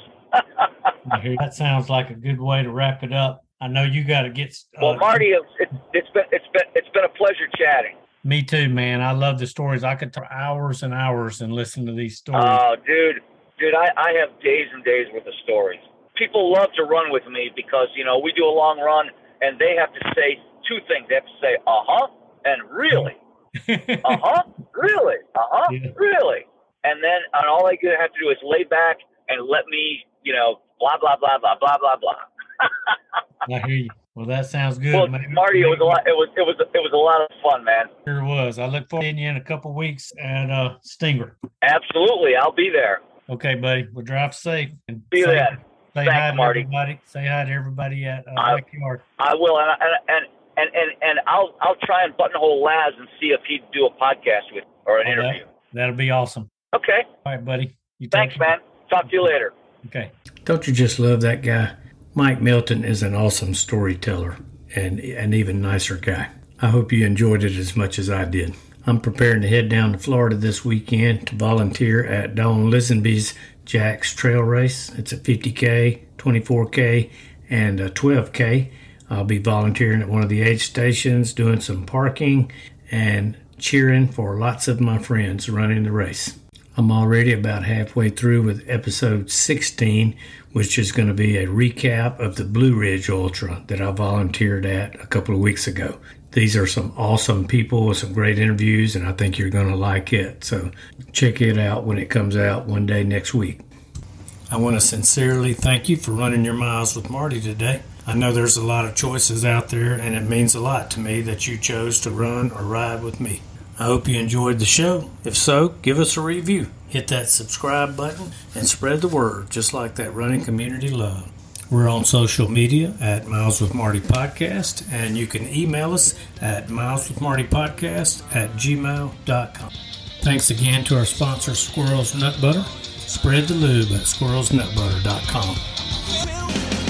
S1: that sounds like a good way to wrap it up. I know you got to get.
S3: Uh, well, Marty, it's, it's been it's been it's been a pleasure chatting.
S1: Me too, man. I love the stories. I could talk hours and hours and listen to these stories.
S3: Oh, dude, dude, I, I have days and days worth of stories. People love to run with me because you know we do a long run and they have to say two things. They have to say uh huh and really, uh huh, really, uh huh, yeah. really, and then and all they have to do is lay back and let me, you know, blah blah blah blah blah blah blah.
S1: I hear you. Well, that sounds good.
S3: Well, Marty, it was a lot. It was it was it was a lot of fun, man.
S1: Sure was. I look forward to you in a couple weeks at uh, Stinger.
S3: Absolutely, I'll be there.
S1: Okay, buddy. We'll drive safe.
S3: And See you say.
S1: Say Thanks, hi to Marty. everybody. Say hi to everybody at uh, I, backyard.
S3: I will, and and and and and and I'll I'll try and buttonhole Laz and see if he'd do a podcast with or an oh, interview.
S1: That, will be awesome.
S3: Okay.
S1: All right, buddy.
S3: You Thanks, man. Talk to you later.
S1: Okay.
S4: Don't you just love that guy? Mike Melton is an awesome storyteller and an even nicer guy. I hope you enjoyed it as much as I did. I'm preparing to head down to Florida this weekend to volunteer at Don Lisenby's Jack's Trail Race. It's a 50K, 24K, and a 12K. I'll be volunteering at one of the aid stations, doing some parking, and cheering for lots of my friends running the race. I'm already about halfway through with episode 16, which is going to be a recap of the Blue Ridge Ultra that I volunteered at a couple of weeks ago. These are some awesome people with some great interviews, and I think you're going to like it. So check it out when it comes out one day next week.
S1: I want to sincerely thank you for running your miles with Marty today. I know there's a lot of choices out there, and it means a lot to me that you chose to run or ride with me. I hope you enjoyed the show. If so, give us a review. Hit that subscribe button and spread the word, just like that running community love. We're on social media at Miles with Marty Podcast, and you can email us at Miles with Marty Podcast at gmail.com. Thanks again to our sponsor, Squirrels Nut Butter. Spread the lube at squirrelsnutbutter.com.